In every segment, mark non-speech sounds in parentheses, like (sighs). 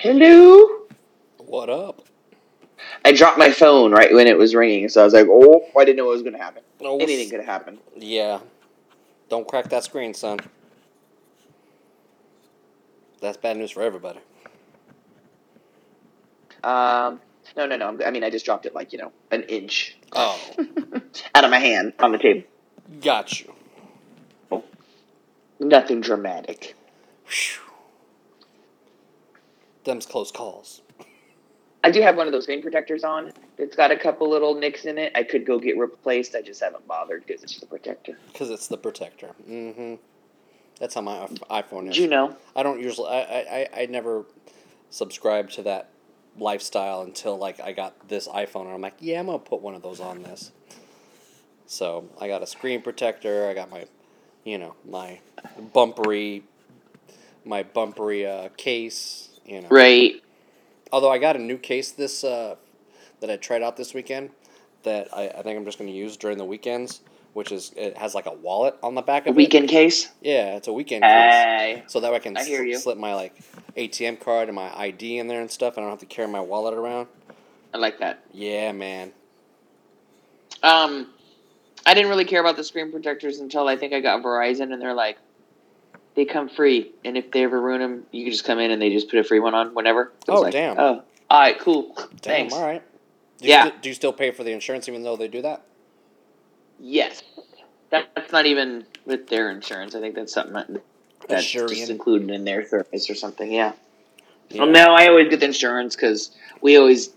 Hello. What up? I dropped my phone right when it was ringing, so I was like, "Oh, I didn't know what was going to happen. Oh, Anything could happen." Yeah. Don't crack that screen, son. That's bad news for everybody. Um, no, no, no. I mean, I just dropped it like you know an inch Oh, (laughs) out of my hand on the table. got you. Nothing dramatic. Phew. Them's close calls. I do have one of those screen protectors on. It's got a couple little nicks in it. I could go get replaced. I just haven't bothered because it's the protector. Because it's the protector. Mm-hmm. That's how my iPhone is. Did you know? I don't usually. I, I, I- I never subscribe to that lifestyle until like I got this iPhone, and I'm like, yeah, I'm gonna put one of those on this. So I got a screen protector. I got my, you know, my bumpery, my bumpery uh, case. You know. Right. Although I got a new case this uh, that I tried out this weekend that I, I think I'm just going to use during the weekends, which is it has like a wallet on the back of A weekend case. Yeah, it's a weekend case. So that way I can I hear sl- you. slip my like ATM card and my ID in there and stuff. and I don't have to carry my wallet around. I like that. Yeah, man. Um, I didn't really care about the screen protectors until I think I got Verizon, and they're like, they come free, and if they ever ruin them, you can just come in and they just put a free one on whenever. So Oh, like, damn. Oh, all right, cool. Damn. Thanks. All right. Do you Yeah. sti- do you still pay for the insurance even though they do that? Yes, that, that's not even with their insurance. I think that's something that, that's just included in their service or something. Yeah. Yeah. Well, no, I always get the insurance because we always.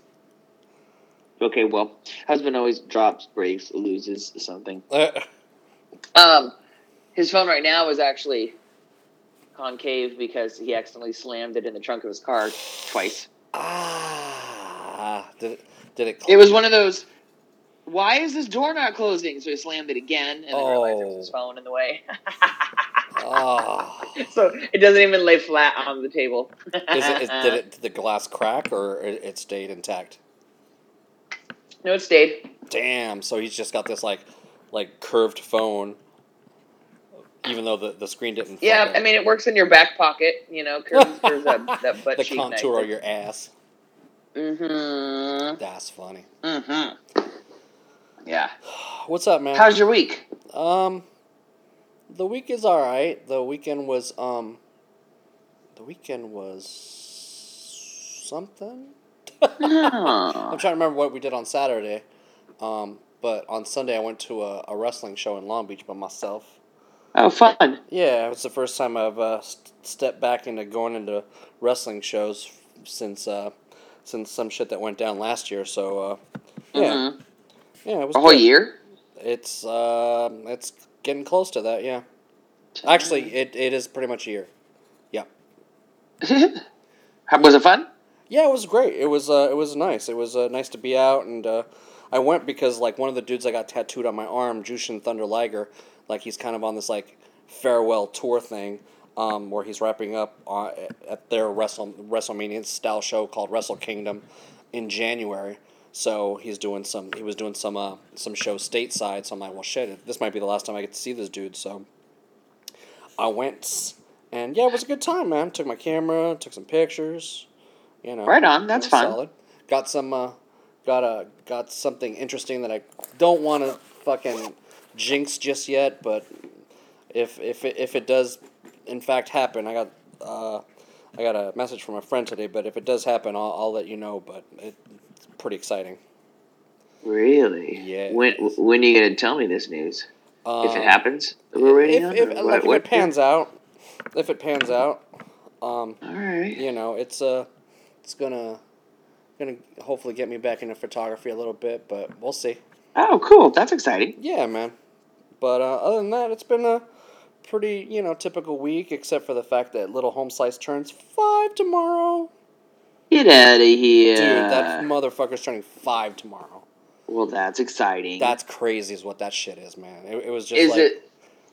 Okay, well, husband always drops, breaks, loses something. (laughs) Um, his phone right now is actually concave because he accidentally slammed it in the trunk of his car twice. ah. Did it? Did it? It was one of those. Why is this door not closing? So he slammed it again and then realized there was his Oh. phone in the way. Oh. (laughs) so it doesn't even lay flat on the table. Is it, is, did (laughs) it? Did the glass crack or it, it stayed intact? No, it stayed. Damn. So he's just got this like, like curved phone. Even though the, the screen didn't. Yeah, I mean it works in your back pocket. You know, curves that, that butt the cheek contour of your ass. Mm-hmm. That's funny. Mm-hmm. Yeah. (sighs) What's up, man? How's your week? Um, the week is all right. The weekend was um, the weekend was something. (laughs) I'm trying to remember what we did on Saturday. Um, but on Sunday I went to a, a wrestling show in Long Beach by myself. Oh, fun. Yeah, it was the first time I've uh, st- stepped back into going into wrestling shows since uh, since some shit that went down last year. So uh, yeah, Mhm. yeah, it was A whole good. year? It's uh, it's getting close to that. Yeah, actually, it, it is pretty much a year. How, (laughs) was it fun? Yeah, it was great. It was uh, it was nice. It was uh, nice to be out, and uh, I went because like one of the dudes I got tattooed on my arm, Jushin Thunder Liger, like he's kind of on this like farewell tour thing, um, where he's wrapping up uh, at their Wrestle WrestleMania style show called Wrestle Kingdom in January. So he's doing some. He was doing some uh, some shows stateside. So I'm like, well, shit, this might be the last time I get to see this dude. So I went, and yeah, it was a good time, man. Took my camera, took some pictures. You know, Right on, that's fun. Solid. Got some. Uh, got a got something interesting that I don't want to fucking jinx just yet, but if if it, if it does in fact happen, I got uh, I got a message from a friend today. But if it does happen, I'll, I'll let you know. But it, it's pretty exciting. Really? Yes. When when are you going to tell me this news? Um, if it happens, we're waiting if, on if, like, what- if it pans out, if it pans out, um, All right. you know, it's uh, it's gonna gonna hopefully get me back into photography a little bit, but we'll see. Oh, cool. That's exciting. Yeah, man. But uh, other than that, it's been a pretty, you know, typical week, except for the fact that Little Home Slice turns five tomorrow. Get out of here. Dude, that motherfucker's turning five tomorrow. well, that's exciting. That's crazy, is what that shit is, man. It, it was just Is like. it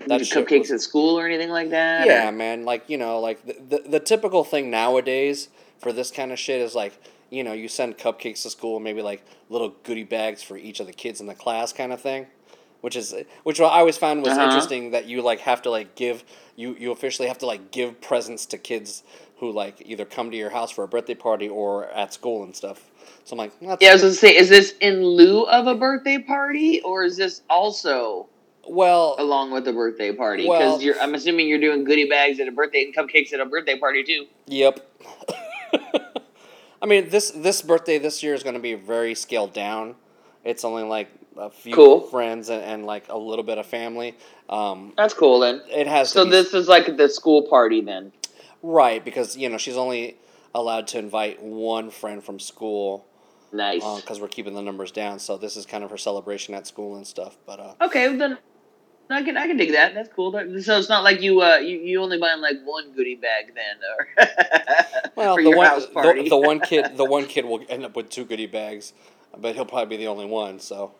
that cupcakes was- at school or anything like that? Yeah, or- man. Like you know, like the, the the typical thing nowadays for this kind of shit is like you know you send cupcakes to school, maybe like little goodie bags for each of the kids in the class, kind of thing. Which is which I always found was Uh-huh. interesting that you like have to like give you you officially have to like give presents to kids who like either come to your house for a birthday party or at school and stuff. So I'm like, that's, Yeah, I was gonna say, is this in lieu of a birthday party, or is this also well, along with the birthday party? Well- Because you're, I'm assuming you're doing goodie bags at a birthday and cupcakes at a birthday party too. Yep. (laughs) I mean, this this birthday this year is going to be very scaled down. It's only like a few Cool. friends and, and like a little bit of family. Um, That's cool then. it has So to be this is like the school party then. right because you know she's only allowed to invite one friend from school Nice. because we're keeping the numbers down. So this is kind of her celebration at school and stuff. But uh, Okay, then I can I can dig that. That's cool. So it's not like you uh you, you only buying like one goodie bag then, or (laughs) well, the one the, the one kid (laughs) the one kid will end up with two goodie bags, but he'll probably be the only one. So.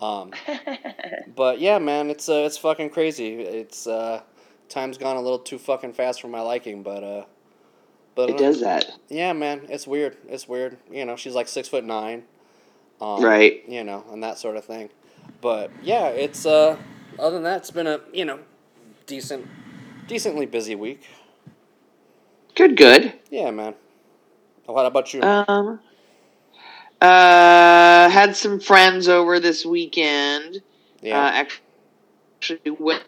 Um, (laughs) But yeah, man, it's uh, it's fucking crazy. It's uh, time's gone a little too fucking fast for my liking, but uh, but it does that, Yeah, man, it's weird. It's weird. You know, she's like six foot nine. Um, right? You know, and that sort of thing. But yeah, it's uh, other than that, it's been a you know, decent, decently busy week. Good, good. Yeah, man. What about you? Um, uh, had some friends over this weekend. yeah. Uh, actually went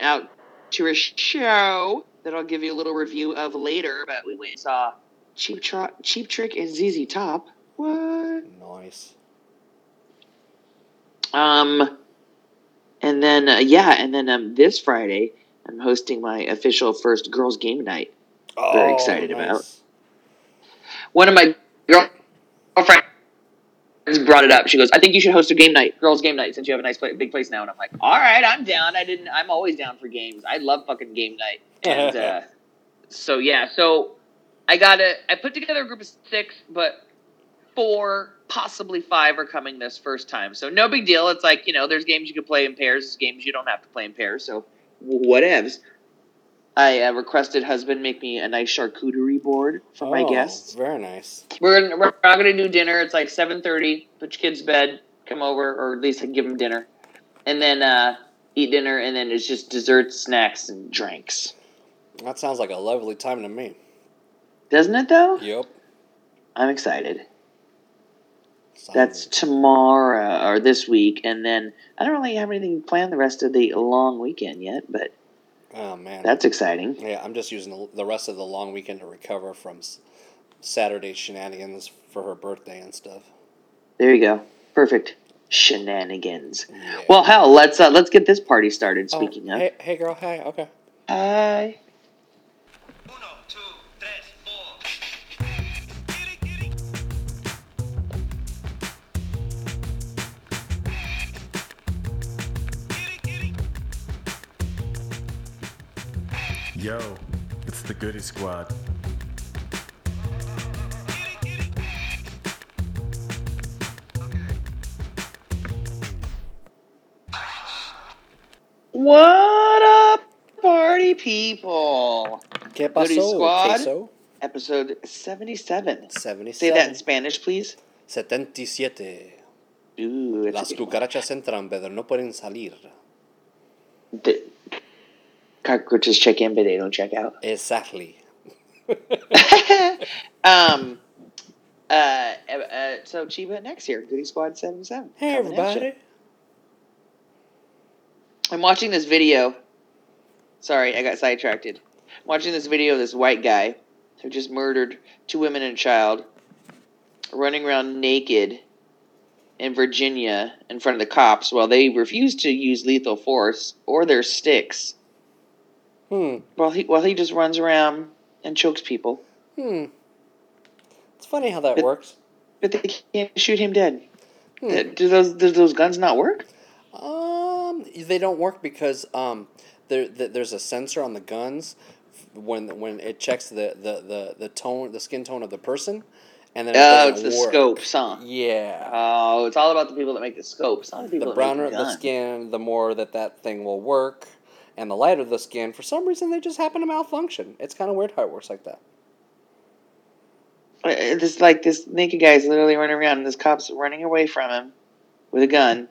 out to a show that I'll give you a little review of later. But we went and saw Cheap Tro- Cheap Trick and ZZ Top. What? nice. Um, and then uh, yeah, and then um, this Friday I'm hosting my official first girls' game night. Very Oh, excited nice. about. One of my girl- girlfriends brought it up. She goes, "I think you should host a game night, girls' game night, since you have a nice pla big place now." And I'm like, "All right, I'm down. I didn't. I'm always down for games. I love fucking game night." (laughs) And uh, so yeah, so I got a. I put together a group of six, but four, possibly five, are coming this first time. So no big deal. It's like you know, there's games you can play in pairs, there's games you don't have to play in pairs. So whatevs. I uh, requested husband make me a nice charcuterie board for my Oh, guests. Very nice. We're gonna, we're not gonna do dinner. It's like seven thirty. Put your kids to bed. Come over, or at least give them dinner, and then uh, eat dinner, and then it's just desserts, snacks, and drinks. That sounds like a lovely time to me. Doesn't it though? Yep. I'm excited. Sounds- That's tomorrow or this week, and then I don't really have anything planned the rest of the long weekend yet, but Oh man. that's exciting. Yeah, I'm just using the, rest of the long weekend to recover from s- Saturday's shenanigans for her birthday and stuff. There you go. Perfect. Shenanigans. Yeah. Well, hell, let's uh, let's get this party started. Oh, Speaking of, hey, hey, girl, hey, okay. hi. Yo, it's the Goody Squad. Kitty, kitty. What up, party people? ¿Qué Goody Squad? queso? Episode seventy-seven. 77. Say that in Spanish, please. 77. Ooh, that's Las a good one. cucarachas entran, pero no pueden salir. The cockroaches check in, but they don't check out. Exactly. (laughs) um. Uh, uh, so Chiba next year, Goody Squad seventy seven. Hey, everybody. I'm watching this video. Sorry, I got sidetracked. I'm watching this video of this white guy who just murdered two women and a child, running around naked in Virginia in front of the cops while they refuse to use lethal force or their sticks. Hmm. While he while he just runs around and chokes people, Hmm. It's funny how that It- works. but they can't shoot him dead. Hmm. Uh, Do those do those guns not work? Um, they don't work because um, there, there's a sensor on the guns when when it checks the, the, the, the tone, the skin tone of the person, and then it Oh, it's the work. scopes, huh? Yeah. Oh, it's all about the people that make the scopes, not the people the browner the skin, the more that that thing will work, and the light of the skin. For some reason, they just happen to malfunction. It's kind of weird how it works like that. Uh, This like this naked guy is literally running around, and this cop's running away from him with a gun.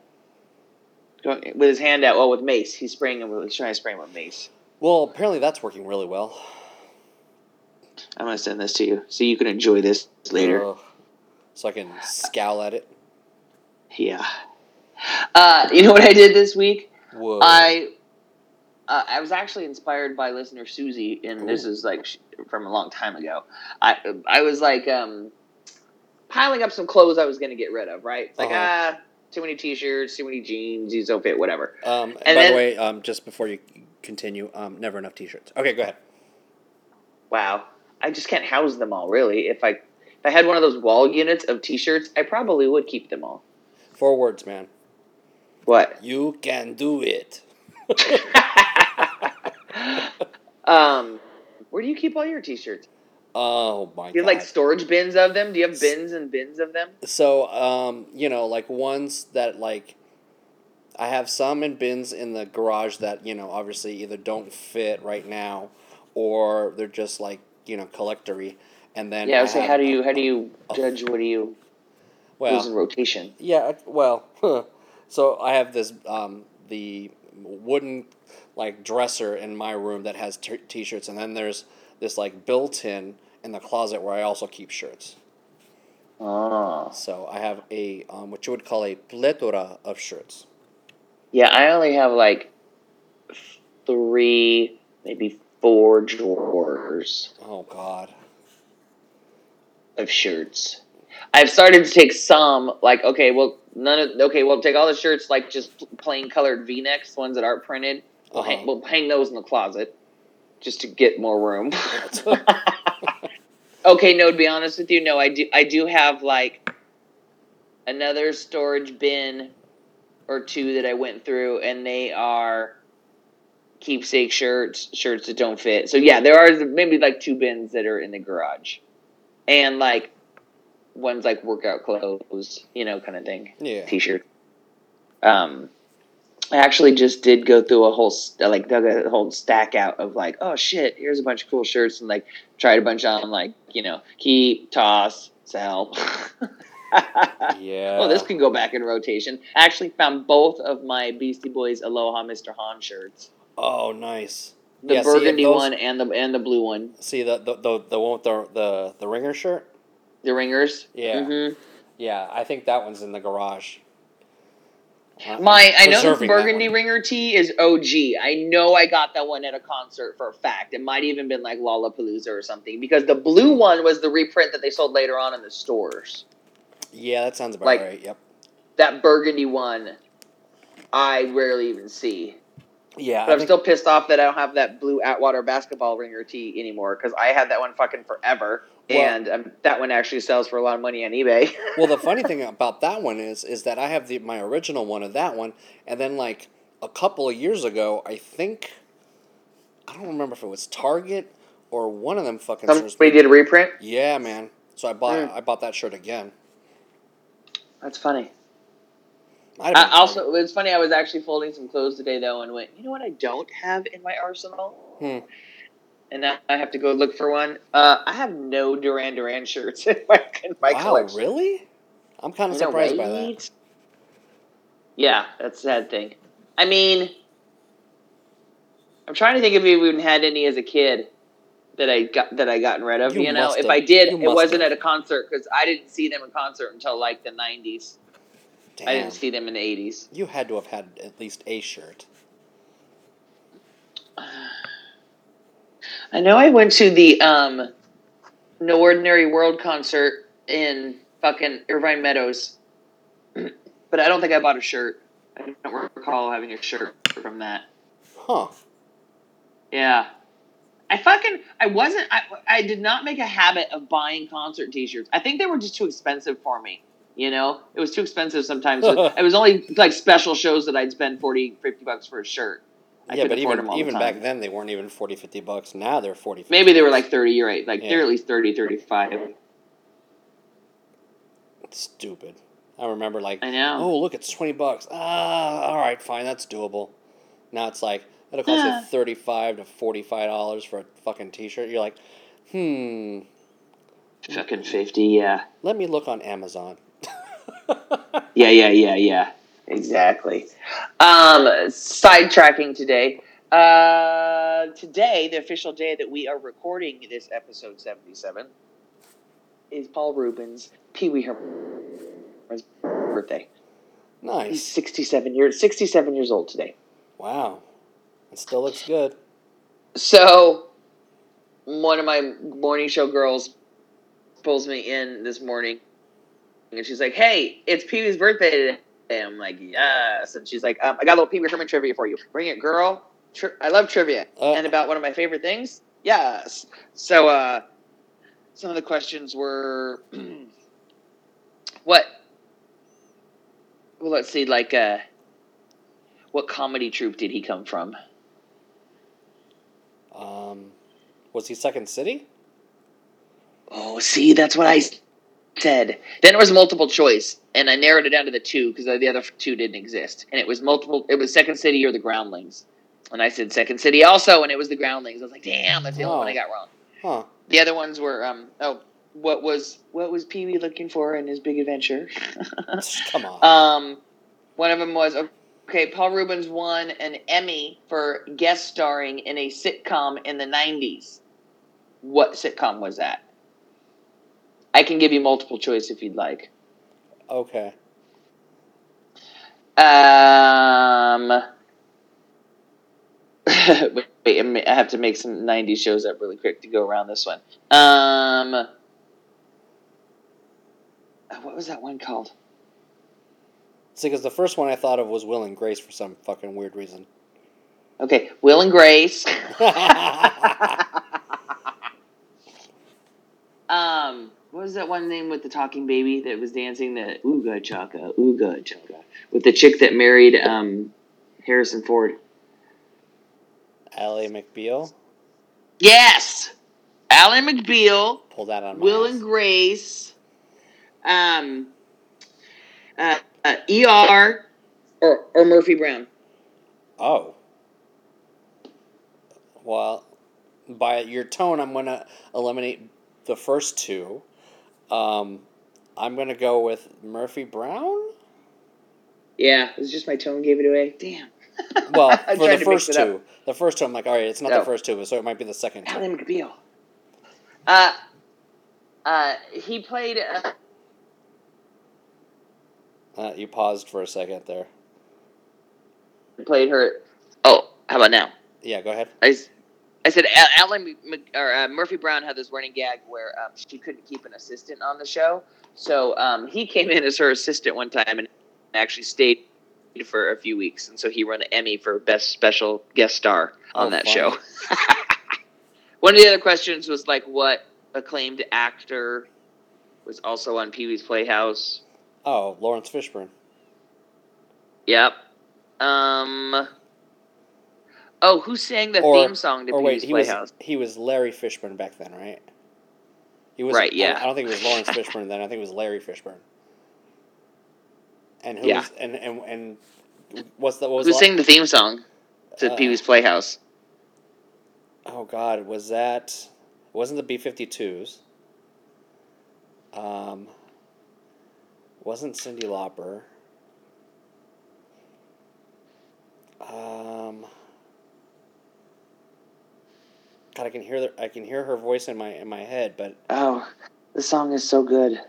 Going, with his hand out. Oh, with mace. He's spraying him. With, he's trying to spray him with mace. Well, apparently that's working really well. I'm gonna send this to you so you can enjoy this later. Ugh. so I can scowl at it. Yeah. Uh, you know what I did this week? Whoa. I uh, I was actually inspired by listener Susie, and this is like from a long time ago. I I was like um, piling up some clothes I was gonna get rid of. Right? It's like Uh-huh. ah, too many t-shirts, too many jeans, these don't fit, whatever. Um, by then- the way, um, just before you continue, um, never enough T-shirts. Okay, go ahead. Wow, I just can't house them all. Really, if I if I had one of those wall units of t-shirts, I probably would keep them all. Four words, man. What? You can do it. (laughs) (laughs) um, where do you keep all your t-shirts? Oh my Do you god. have like storage bins of them? Do you have bins and bins of them? so, um, you know, like ones that like I have some in bins in the garage that you know obviously either don't fit right now, or they're just like you know collectory. And then Yeah, I would say how do you how do you (laughs) judge what do you well who's in rotation? Yeah, well, (laughs) so I have this um, the wooden like dresser in my room that has t- t-shirts, and then there's this like built-in in the closet where I also keep shirts. Oh. So I have a um, what you would call a plethora of shirts. Yeah, I only have like three, maybe four drawers Oh God. of shirts. I've started to take some, like, okay, well, none of, okay, well, take all the shirts, like, just plain colored v necks, ones that aren't printed. We'll, hang, Uh-huh. we'll hang those in the closet just to get more room. (laughs) okay, no, to be honest with you, no, I do, I do have, like, another storage bin or two that I went through, and they are keepsake shirts, shirts that don't fit. So, yeah, there are maybe, like, two bins that are in the garage. And, like, one's like workout clothes, you know, kind of thing Yeah. t-shirt. Um, I actually just did go through a whole like dug a whole stack out of like, oh shit, here's a bunch of cool shirts and like tried a bunch on like you know keep, toss, sell. (laughs) Yeah. Oh, this can go back in rotation. I actually found both of my Beastie Boys Aloha Mr. Han shirts, Oh, nice. the Yeah, see, burgundy those- one and the and the blue one, See the the the, the one with the, the the ringer shirt. the ringers. Yeah. hmm Yeah, I think that one's in the garage. My I know the burgundy ringer tee is OG. I know I got that one at a concert for a fact. It might even been like Lollapalooza or something because the Hmm. blue one was the reprint that they sold later on in the stores. Yeah, that sounds about Like- right. Yep. That burgundy one, I rarely even see. Yeah, But I I'm think- still pissed off that I don't have that blue Atwater basketball ringer tee anymore because I had that one fucking forever, Well- and um, that one actually sells for a lot of money on eBay. (laughs) well, the funny thing about that one is, is that I have the my original one of that one, and then like a couple of years ago, I think, I don't remember if it was Target or one of them fucking stores. Somebody did a reprint. Yeah, man. So I bought Hmm. I bought that shirt again. That's funny. I, also, it's funny. I was actually folding some clothes today though, and went, you know what? I don't have in my arsenal, Target. And now I have to go look for one. Uh, I have no Duran Duran shirts (laughs) in my in my wow, collection. really? I'm kind of know, surprised by that. Yeah, that's a sad thing. I mean, I'm trying to think if we even had any as a kid that I got that I gotten rid of. You You, know, if have. I did, You it wasn't have. at a concert because I didn't see them in concert until like the '90s. I didn't see them in the '80s. You had to have had at least a shirt. (sighs) I know I went to the um, No Ordinary World concert in fucking Irvine Meadows, but I don't think I bought a shirt. I don't recall having a shirt from that. Huh. Yeah. I fucking I wasn't I I did not make a habit of buying concert t-shirts. I think they were just too expensive for me. You know? It was too expensive sometimes. (laughs) it was only like special shows that I'd spend 40 50 bucks for a shirt. I yeah, but even even back then they weren't even 40, 50 bucks. Now they're 40 50 Maybe they were like 30, you're right. Like Yeah. they're at least 30 35. stupid. I remember like I know. oh look it's 20 bucks. Ah, all right, fine, that's doable. Now it's like it'll cost you 35 to 45 dollars for a fucking t-shirt. You're like, "Hmm, Fucking 50, yeah. let me look on Amazon." (laughs) Yeah, yeah, yeah, yeah. Exactly. Um, sidetracking today. Uh, today, the official day that we are recording this episode 77, is Paul Reubens' Pee Wee Herman's birthday. Nice. He's Nice. 67 years 67 years old today. Wow. It still looks good. So, one of my morning show girls pulls me in this morning, and she's like, "Hey, it's Pee Wee's birthday today." I'm like, "Yes," and she's like, um, "I got a little Pee Wee Herman trivia for you. Bring it, girl. Tri- I love trivia, Uh. and about one of my favorite things. Yes." So, uh, some of the questions were, (clears throat) what? Well, let's see, like, uh, what comedy troupe did he come from? Um, was he Second City? Oh, see, that's what I said. Then it was multiple choice, and I narrowed it down to the two because the other two didn't exist. And it was multiple. It was Second City or the Groundlings. And I said Second City also, and it was the Groundlings. I was like, damn, that's the only one I got wrong. Huh. The other ones were, um, oh, what was what was Pee Wee looking for in his big adventure? (laughs) Come on. um, one of them was okay. Paul Reubens won an Emmy for guest starring in a sitcom in the '90s. What sitcom was that? I can give you multiple choice if you'd like. Okay. Um, (laughs) wait, wait, I have to make some '90s shows up really quick to go around this one. Um, uh, what was that one called? See, because the first one I thought of was Will and Grace for some fucking weird reason. Okay, Will and Grace. (laughs) (laughs) Um, what was that one name with the talking baby that was dancing? The Ooga Chaka, Ooga Chaka, with the chick that married um, Harrison Ford. Ally McBeal. Yes, Ally McBeal, Pull that on my Will ass. and Grace, um, uh, uh, ER, or or Murphy Brown. Oh. Well, by your tone, I'm going to eliminate the first two. Um, I'm going to go with Murphy Brown. Yeah, it was just my tone gave it away. Damn. (laughs) Well, for the first it up. two. The first two, I'm like, all right, it's not No. the first two, so it might be the second two. Alan McBeal. Uh, uh, he played. Uh, Uh, you paused for a second there. He played her. Oh, how about now? Yeah, go ahead. I, s- I said Al- Alan or uh, Murphy Brown had this running gag where um, she couldn't keep an assistant on the show, so um, he (laughs) came in as her assistant one time and actually stayed for a few weeks, and so he won an Emmy for best special guest star on Oh, that fun. show. (laughs) one of the other questions was like, what acclaimed actor was also on Pee Wee's Playhouse? Oh, Laurence Fishburne. Yep. Um. Oh, who sang the Or- theme song to Or Pee wait, Wee's he was Playhouse? he was Larry Fishburne back then, right? He was Right, I- yeah. I, don't think it was Laurence (laughs) Fishburne then. I think it was Larry Fishburne. And who Yeah. was and and and what's the what was Who the- sang the theme song to Uh, Pee Wee's Playhouse? Oh God, was that? It wasn't the B 52s. Um, wasn't Cyndi Lauper. Um, God, I can hear the, I can hear her voice in my in my head, but Oh, the song is so good.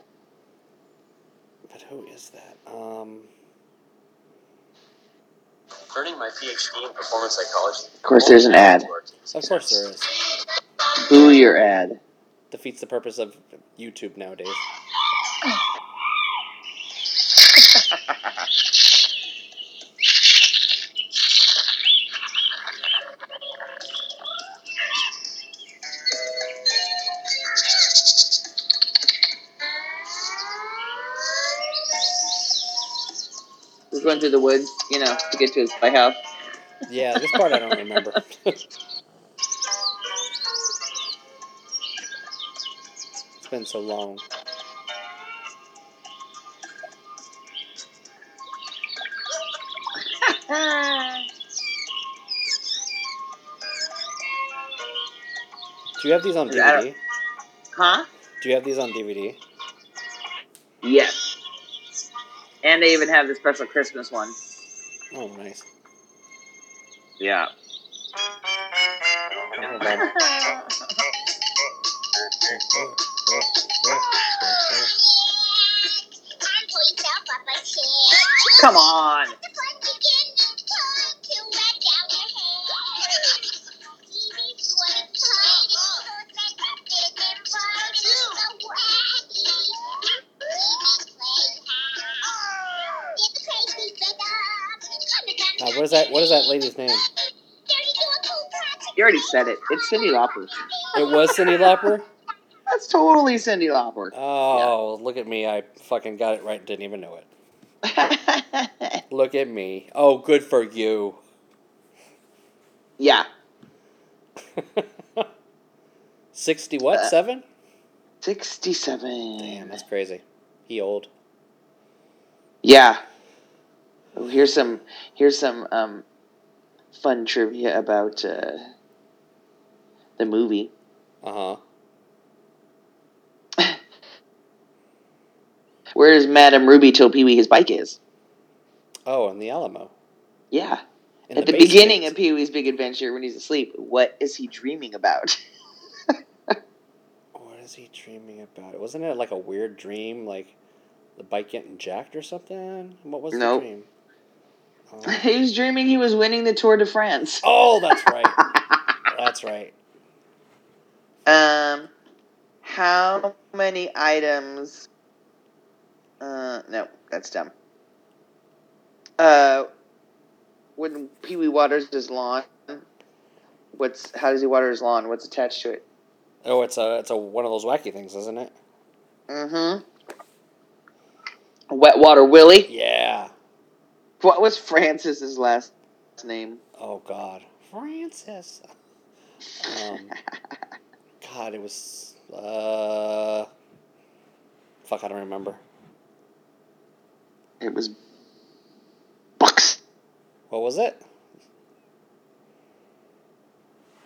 but who is that? Um, Earning my PhD in performance psychology. Of course, there's an ad. of course there is. Boo your ad. Defeats the purpose of YouTube nowadays. Through the woods, you know, to get to his playhouse. Yeah, this part I don't remember. (laughs) it's been so long. Do you have these on DVD? Huh? Do you have these on DVD? Yes. And they even have the special Christmas one. Oh, nice. Yeah. Hold. (laughs) Come on. That? What is that lady's name? You already said it. It's Cyndi Lauper. It was Cyndi Lauper. That's totally Cyndi Lauper. Oh, look at me! I fucking got it right. Didn't even know it. (laughs) Look at me. Oh, good for you. yeah. (laughs) Sixty what? Uh, Seven? 67. Damn, that's crazy. He old. Yeah. Here's some here's some um, fun trivia about uh, the movie. Uh huh. (laughs) Where does Madame Ruby tell Pee Wee his bike is? Oh, in the Alamo. Yeah. In At the, basement. beginning of Pee Wee's Big Adventure, when he's asleep, what is he dreaming about? (laughs) What is he dreaming about? Wasn't it like a weird dream, like the bike getting jacked or something? What was Nope. the dream? (laughs) He was dreaming he was winning the Tour de France. oh, that's right. (laughs) that's right. Um, how many items? Uh, no, that's dumb. Uh, when Pee Wee waters his lawn, what's how does he water his lawn? What's attached to it? Oh, it's a it's a one of those wacky things, isn't it? Mm-hmm. Wet Water Willie. Yeah. What was Francis's last name? Oh God, Francis. Um, (laughs) God, it was. Uh, fuck, I don't remember. It was Bucks. What was it?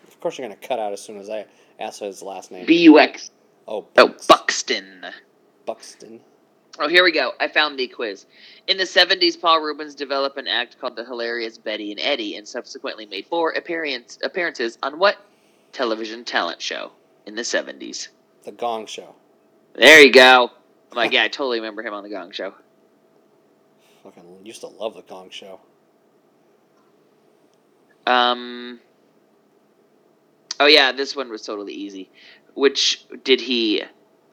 Of course, you're gonna cut out as soon as I ask his last name. B U X. oh, Oh, Buxton. Buxton. Oh, here we go. I found the quiz. In the 70s, Paul Reubens developed an act called the hilarious Betty and Eddie and subsequently made four appearance, appearances on what television talent show in the 70s? The Gong Show. There you go. I'm (laughs) like, yeah, I totally remember him on The Gong Show. Fucking used to love the Gong Show. Um. Oh, yeah, this one was totally easy. Which did he.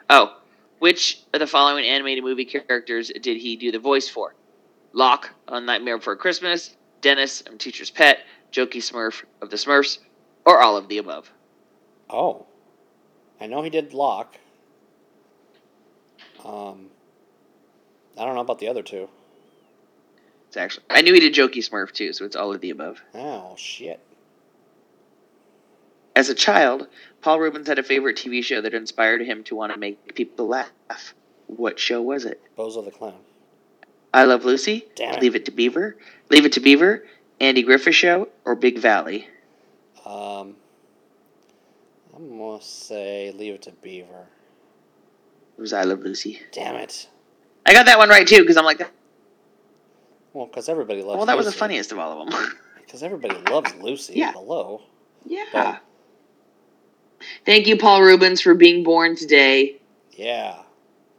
Oh, which of the following animated movie characters did he do the voice for? Lock on Nightmare Before Christmas, Dennis on Teacher's Pet, Jokey Smurf of the Smurfs, or all of the above? Oh, I know he did Lock. Um, I don't know about the other two. It's actually I knew he did Jokey Smurf too, so it's all of the above. Oh shit. As a child, Paul Reubens had a favorite TV show that inspired him to want to make people laugh. What show was it? Bozo the Clown. I Love Lucy, Damn it. Leave It to Beaver, Leave It to Beaver, Andy Griffith Show, or Big Valley? Um, I'm gonna say Leave It to Beaver. It was I Love Lucy. Damn it. I got that one right too because I'm like, Well, because everybody loves. well, that was the funniest of all of them. Because (laughs) everybody loves Lucy. Yeah. Hello. yeah. Thank you, Paul Reubens, for being born today. Yeah.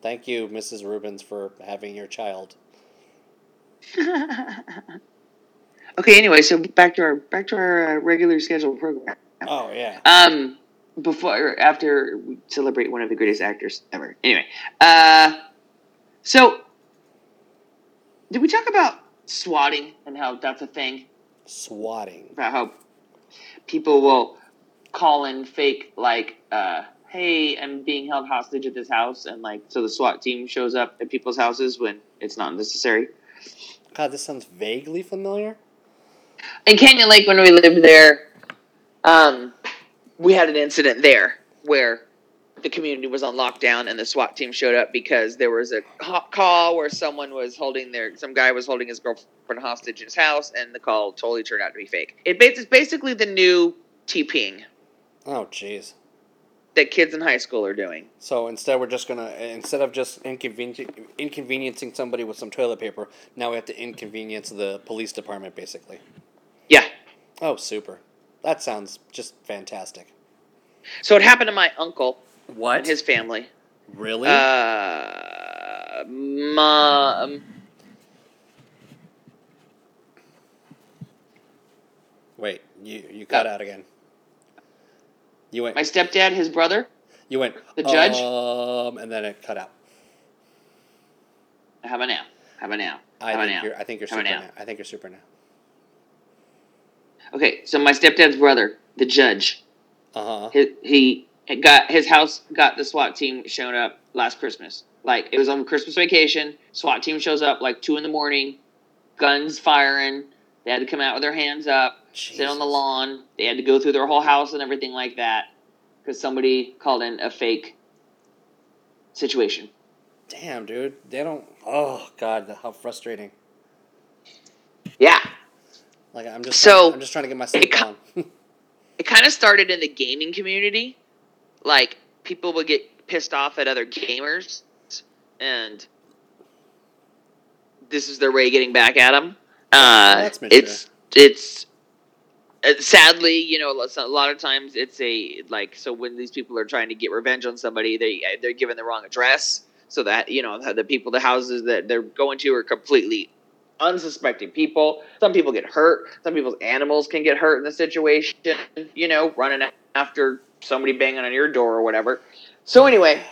Thank you, Mrs. Reubens, for having your child. (laughs) okay. Anyway, so back to our back to our uh, regular scheduled program. Oh yeah. Um, before after we celebrate one of the greatest actors ever. Anyway, uh, so did we talk about swatting and how that's a thing? Swatting. About how people will call in fake like, uh, "Hey, I'm being held hostage at this house," and like, so the SWAT team shows up at people's houses when it's not necessary. God, this sounds vaguely familiar. in Canyon Lake when we lived there, um, we had an incident there where the community was on lockdown and the SWAT team showed up because there was a call where someone was holding their some guy was holding his girlfriend hostage in his house and the call totally turned out to be fake. It it's basically the new TPing. Oh jeez. that kids in high school are doing. So instead, we're just gonna instead of just inconveni- inconveniencing somebody with some toilet paper, now we have to inconvenience the police department, basically. Yeah. Oh, super! That sounds just fantastic. So it happened to my uncle What? and his family. really? Uh, mom. Wait, you you cut out again. You went. My stepdad, his brother. you went. the judge? Um, and then it cut out. How about now? How about now? I How about think now? you're. I think you're How super about now. I think you're super now. Okay, so my stepdad's brother, the judge, Uh huh. he, he got his house got the SWAT team showing up last Christmas. Like it was on Christmas vacation. SWAT team shows up like two in the morning, guns firing. They had to come out with their hands up, sit on the lawn. They had to go through their whole house and everything like that because somebody called in a fake situation. Damn, dude. They don't. Oh God, how frustrating. Yeah, Like I'm just. So, I'm just trying to get my sleep it on. (laughs) it kind of started in the gaming community. Like people would get pissed off at other gamers, and this is their way of getting back at them. Uh, it's it's uh, sadly, you know, a lot of times it's a like so when these people are trying to get revenge on somebody, they they're given the wrong address, so that you know the people, the houses that they're going to are completely unsuspecting people. Some people get hurt. Some people's animals can get hurt in the situation. You know, running after somebody banging on your door or whatever. So anyway,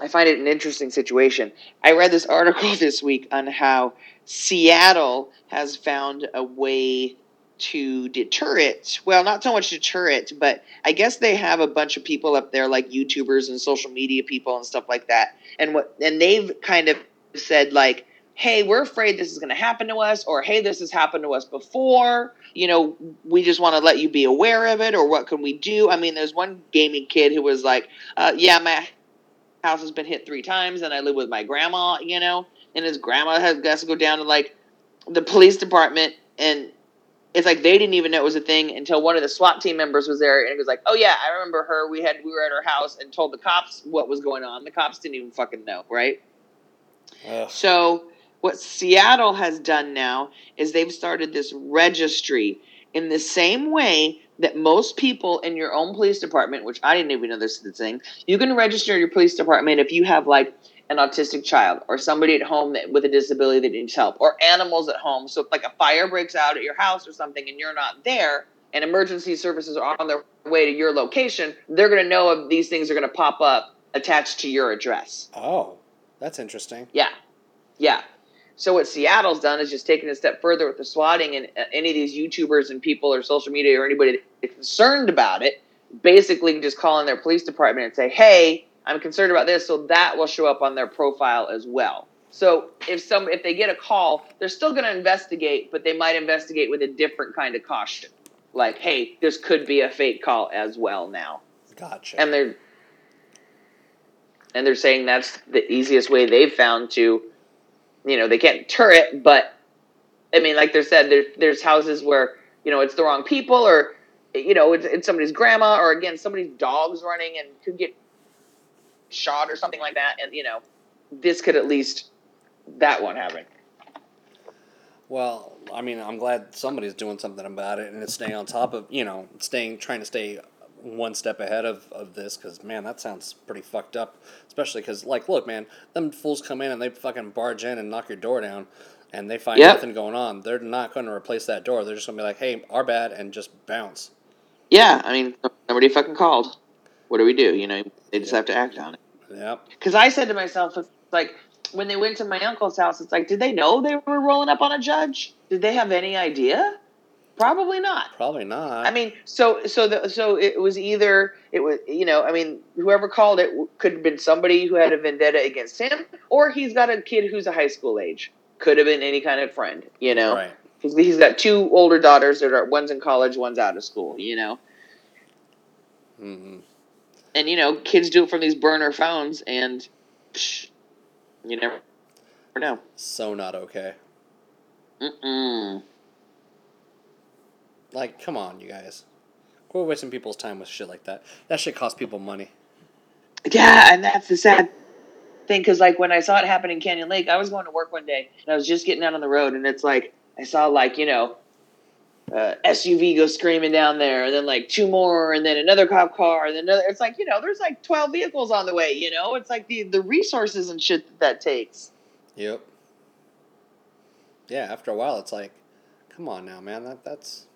I find it an interesting situation. I read this article (laughs) this week on how Seattle has found a way to deter it. Well, not so much deter it, but I guess they have a bunch of people up there like YouTubers and social media people and stuff like that. And what and they've kind of said like, "Hey, we're afraid this is going to happen to us," or "Hey, this has happened to us before." You know, we just want to let you be aware of it, or what can we do? I mean, there's one gaming kid who was like, uh, "Yeah, my house has been hit three times, and I live with my grandma." You know, and his grandma has got to go down to like the police department and it's like they didn't even know it was a thing until one of the SWAT team members was there and it was like, "Oh yeah, I remember her. We had we were at her house and told the cops what was going on. The cops didn't even fucking know, right?" Ugh. So what Seattle has done now is they've started this registry in the same way that most people in your own police department, which I didn't even know this is the thing, you can register your police department if you have like an autistic child or somebody at home that with a disability that needs help or animals at home. So if like a fire breaks out at your house or something and you're not there and emergency services are on their way to your location, they're going to know if these things are going to pop up attached to your address. Oh, that's interesting. Yeah. Yeah. So what Seattle's done is just taken a step further with the swatting and uh, any of these YouTubers and people or social media or anybody concerned about it, basically just call in their police department and say, "Hey, I'm concerned about this," so that will show up on their profile as well. So if some if they get a call, they're still going to investigate, but they might investigate with a different kind of caution. Like, "Hey, this could be a fake call as well now." Gotcha. and they're and they're saying that's the easiest way they've found to you know they can't it but i mean like they said there, there's houses where you know it's the wrong people or you know it's, it's somebody's grandma or again somebody's dog's running and could get shot or something like that and you know this could at least that won't happen. Well, I mean, I'm glad somebody's doing something about it and it's staying on top of, you know, staying, trying to stay one step ahead of, of this because, man, that sounds pretty fucked up. Especially because, like, look, man, them fools come in and they fucking barge in and knock your door down and they find Yep. nothing going on. They're not going to replace that door. They're just going to be like, hey, our bad, and just bounce. yeah i mean nobody fucking called what do we do you know they just have to act on it Yep. Because I said to myself, it's like when they went to my uncle's house, it's like, did they know they were rolling up on a judge? Did they have any idea? Probably not. Probably not. I mean, so so the, so it was either it was you know I mean whoever called it could have been somebody who had a vendetta against him, or he's got a kid who's a high school age. Could have been any kind of friend, you know. Right. He's, he's got two older daughters that are one's in college, one's out of school, you know. Mm-mm. And you know, kids do it from these burner phones, and psh, you never know. So not okay. Mm-mm. Like, come on, you guys. We're wasting people's time with shit like that. That shit costs people money. Yeah, and that's the sad thing because like when I saw it happen in Canyon Lake, I was going to work one day and I was just getting out on the road, and it's like I saw like you know. Uh, SUV goes screaming down there, and then like two more, and then another cop car, and then another. It's like you know, there's like twelve vehicles on the way. You know, it's like the the resources and shit that that takes. Yep. Yeah, after a while, it's like, come on now, man. That that's,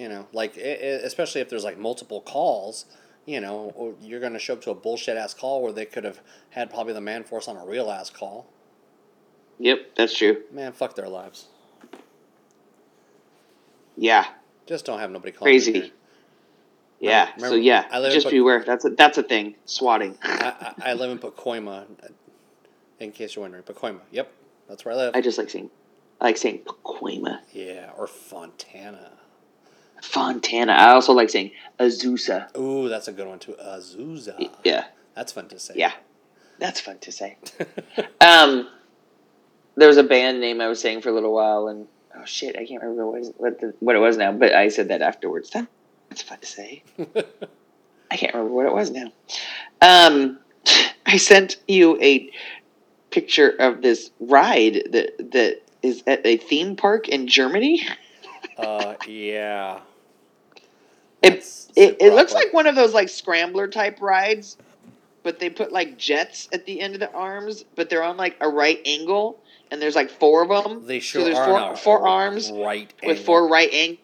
you know, like especially if there's like multiple calls, you know, or you're gonna show up to a bullshit ass call where they could have had probably the man force on a real ass call. Yep, that's true. Man, fuck their lives. Yeah, Just don't have nobody calling. me crazy. Yeah. Remember- so yeah, I live just Pac- beware. That's a that's a thing. Swatting. I, I, I live in Pacoima, in case you're wondering. Pacoima. Yep, that's where I live. I just like saying, I like saying Pacoima, yeah, or Fontana. Fontana. I also like saying Azusa. Ooh, that's a good one too. Azusa. Yeah, That's fun to say. yeah, that's fun to say. (laughs) Um, there was a band name I was saying for a little while, and oh shit, I can't remember what it was, what, the, what it was now. But I said that afterwards. That, that's fun to say. (laughs) I can't remember what it was now. Um, (laughs) I sent you a picture of this ride that that is at a theme park in Germany. uh, yeah. It it, it looks like one of those like scrambler type rides, but they put like jets at the end of the arms, but they're on like a right angle, and there's like four of them. They sure so there's are four, four arms right with angle. four right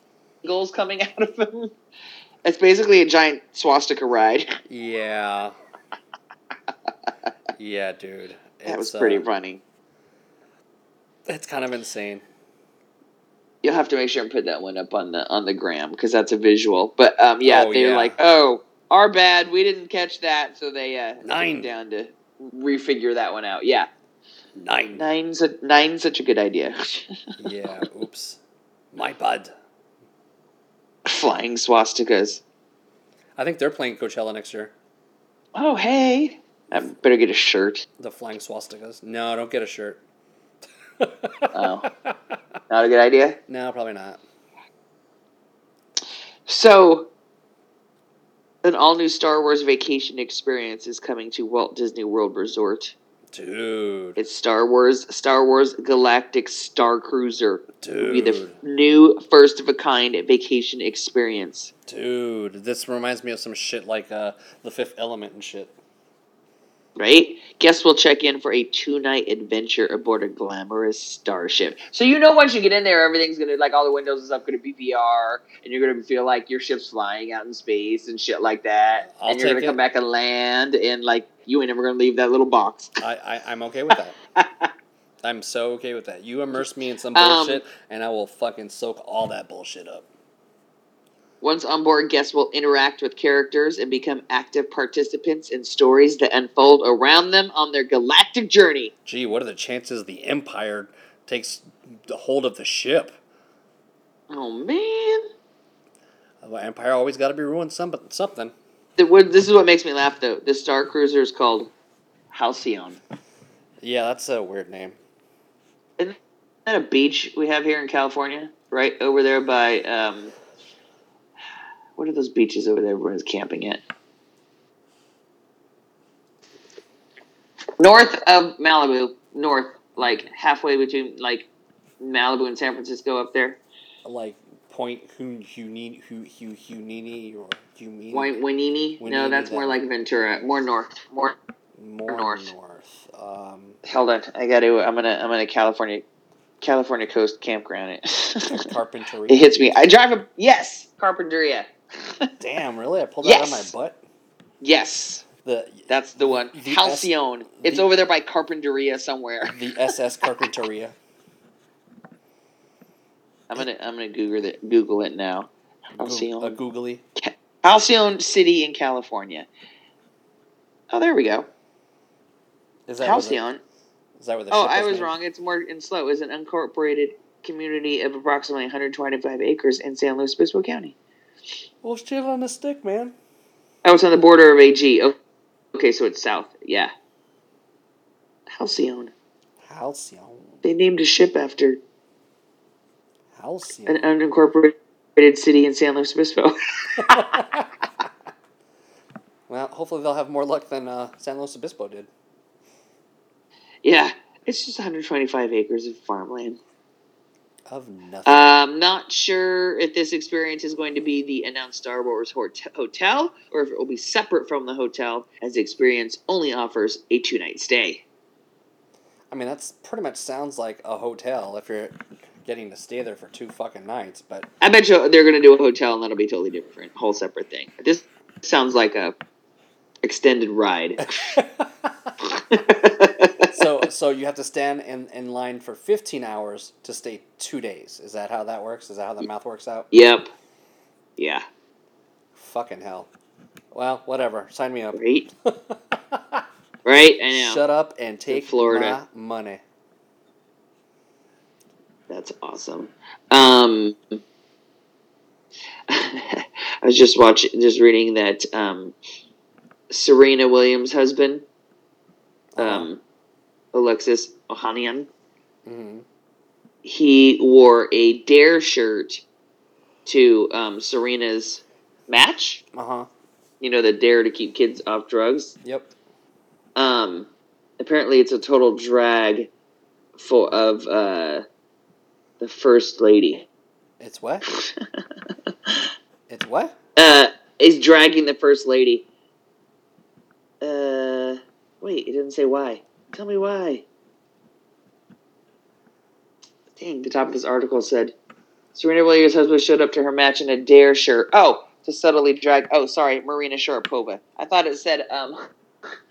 angles coming (laughs) out of them. It's basically a giant swastika ride. (laughs) Yeah. yeah, dude. That was pretty uh, funny. It's kind of insane. You'll have to make sure and put that one up on the on the gram because that's a visual. But um, yeah, Oh, they're yeah. like, oh, our bad, we didn't catch that, so they uh, Nine. down to refigure that one out. Yeah, Nine. nine's a, nine's such a good idea. (laughs) yeah. Oops. My bad. Flying swastikas. I think they're playing Coachella next year. Oh hey, I better get a shirt. The flying swastikas. No, don't get a shirt. Oh, not a good idea. No, probably not. So, an all new Star Wars vacation experience is coming to Walt Disney World Resort. Dude. It's Star Wars, Star Wars Galactic Star Cruiser. It'll be the f- new first of a kind vacation experience. Dude. This reminds me of some shit like uh, The Fifth Element and shit. Right? Guests will check in for a two night adventure aboard a glamorous starship. So you know once you get in there, everything's gonna like all the windows and stuff gonna be VR, and you're gonna feel like your ship's flying out in space and shit like that. I'll and you're gonna take come back and land, and like you ain't never gonna leave that little box. (laughs) I, I, I'm okay with that. (laughs) I'm so okay with that. You immerse me in some Um, bullshit, and I will fucking soak all that bullshit up. Once on board, guests will interact with characters and become active participants in stories that unfold around them on their galactic journey. Gee, what are the chances the Empire takes the hold of the ship? Oh man. The Empire always got to be ruined some, something. This is what makes me laugh though. The Star Cruiser is called Halcyon. Yeah, that's a weird name. Isn't that a beach we have here in California? Right over there by um, what are those beaches over there everyone's camping at? North of Malibu, north, like halfway between like Malibu and San Francisco up there. Like Point Hun Hunini Hu Hu Hunini or Humini. Win- Winini? No, Winini, that's more like Ventura. More north. More. more north. north. Um, Hold on, I got to. I'm gonna. I'm gonna California, California coast campground it. (laughs) Carpinteria. it hits me. I drive a yes, Carpinteria. Damn, really? I pulled that out of my butt. yes, The that's the one. The Halcyon. it's the- over there by Carpinteria somewhere. (laughs) the SS Carpinteria. I'm gonna. I'm gonna Google it. Google it now. Goo- a googly. Halcyon City in California. Oh, there we go. Is that Halcyon. Is that where the Oh, I was named? wrong. It's more in slow. Is an unincorporated community of approximately 125 acres in San Luis Obispo County. Well, shit on a stick, man. Oh, it's on the border of AG. Oh, okay, so it's south. Yeah. Halcyon. Halcyon. They named a ship after Halcyon. an unincorporated city in San Luis Obispo. (laughs) Well, hopefully they'll have more luck than uh, San Luis Obispo did. yeah, it's just 125 acres of farmland. Of nothing. Um, not sure if this experience is going to be the announced Star Wars hotel or if it will be separate from the hotel, as the experience only offers a two night stay. I mean, that's pretty much sounds like a hotel if you're getting to stay there for two fucking nights. But I bet you they're going to do a hotel and that'll be totally different, whole separate thing. This sounds like a extended ride. (laughs) (laughs) (laughs) so so you have to stand in, in line for 15 hours to stay two days. Is that how that works? Is that how the math works out? yep. Yeah. Fucking hell. Well, whatever. Sign me up. Right. (laughs) right. I know. Shut up and take Florida. money. That's awesome. Um, (laughs) I was just watching, just reading that um, Serena Williams' husband, um, Alexis Ohanian, hmm he wore a Dare shirt to um, Serena's match. Uh huh. You know, the Dare to keep kids off drugs. Yep. Um, apparently, it's a total drag for of uh, the first lady. It's what? (laughs) It's what? uh, is dragging the first lady. Uh, wait, it didn't say why. Tell me why. Dang, the top of this article said Serena Williams' husband showed up to her match in a Dare shirt. Oh, to subtly drag. Oh, sorry, Marina Sharapova. I thought it said. um (laughs)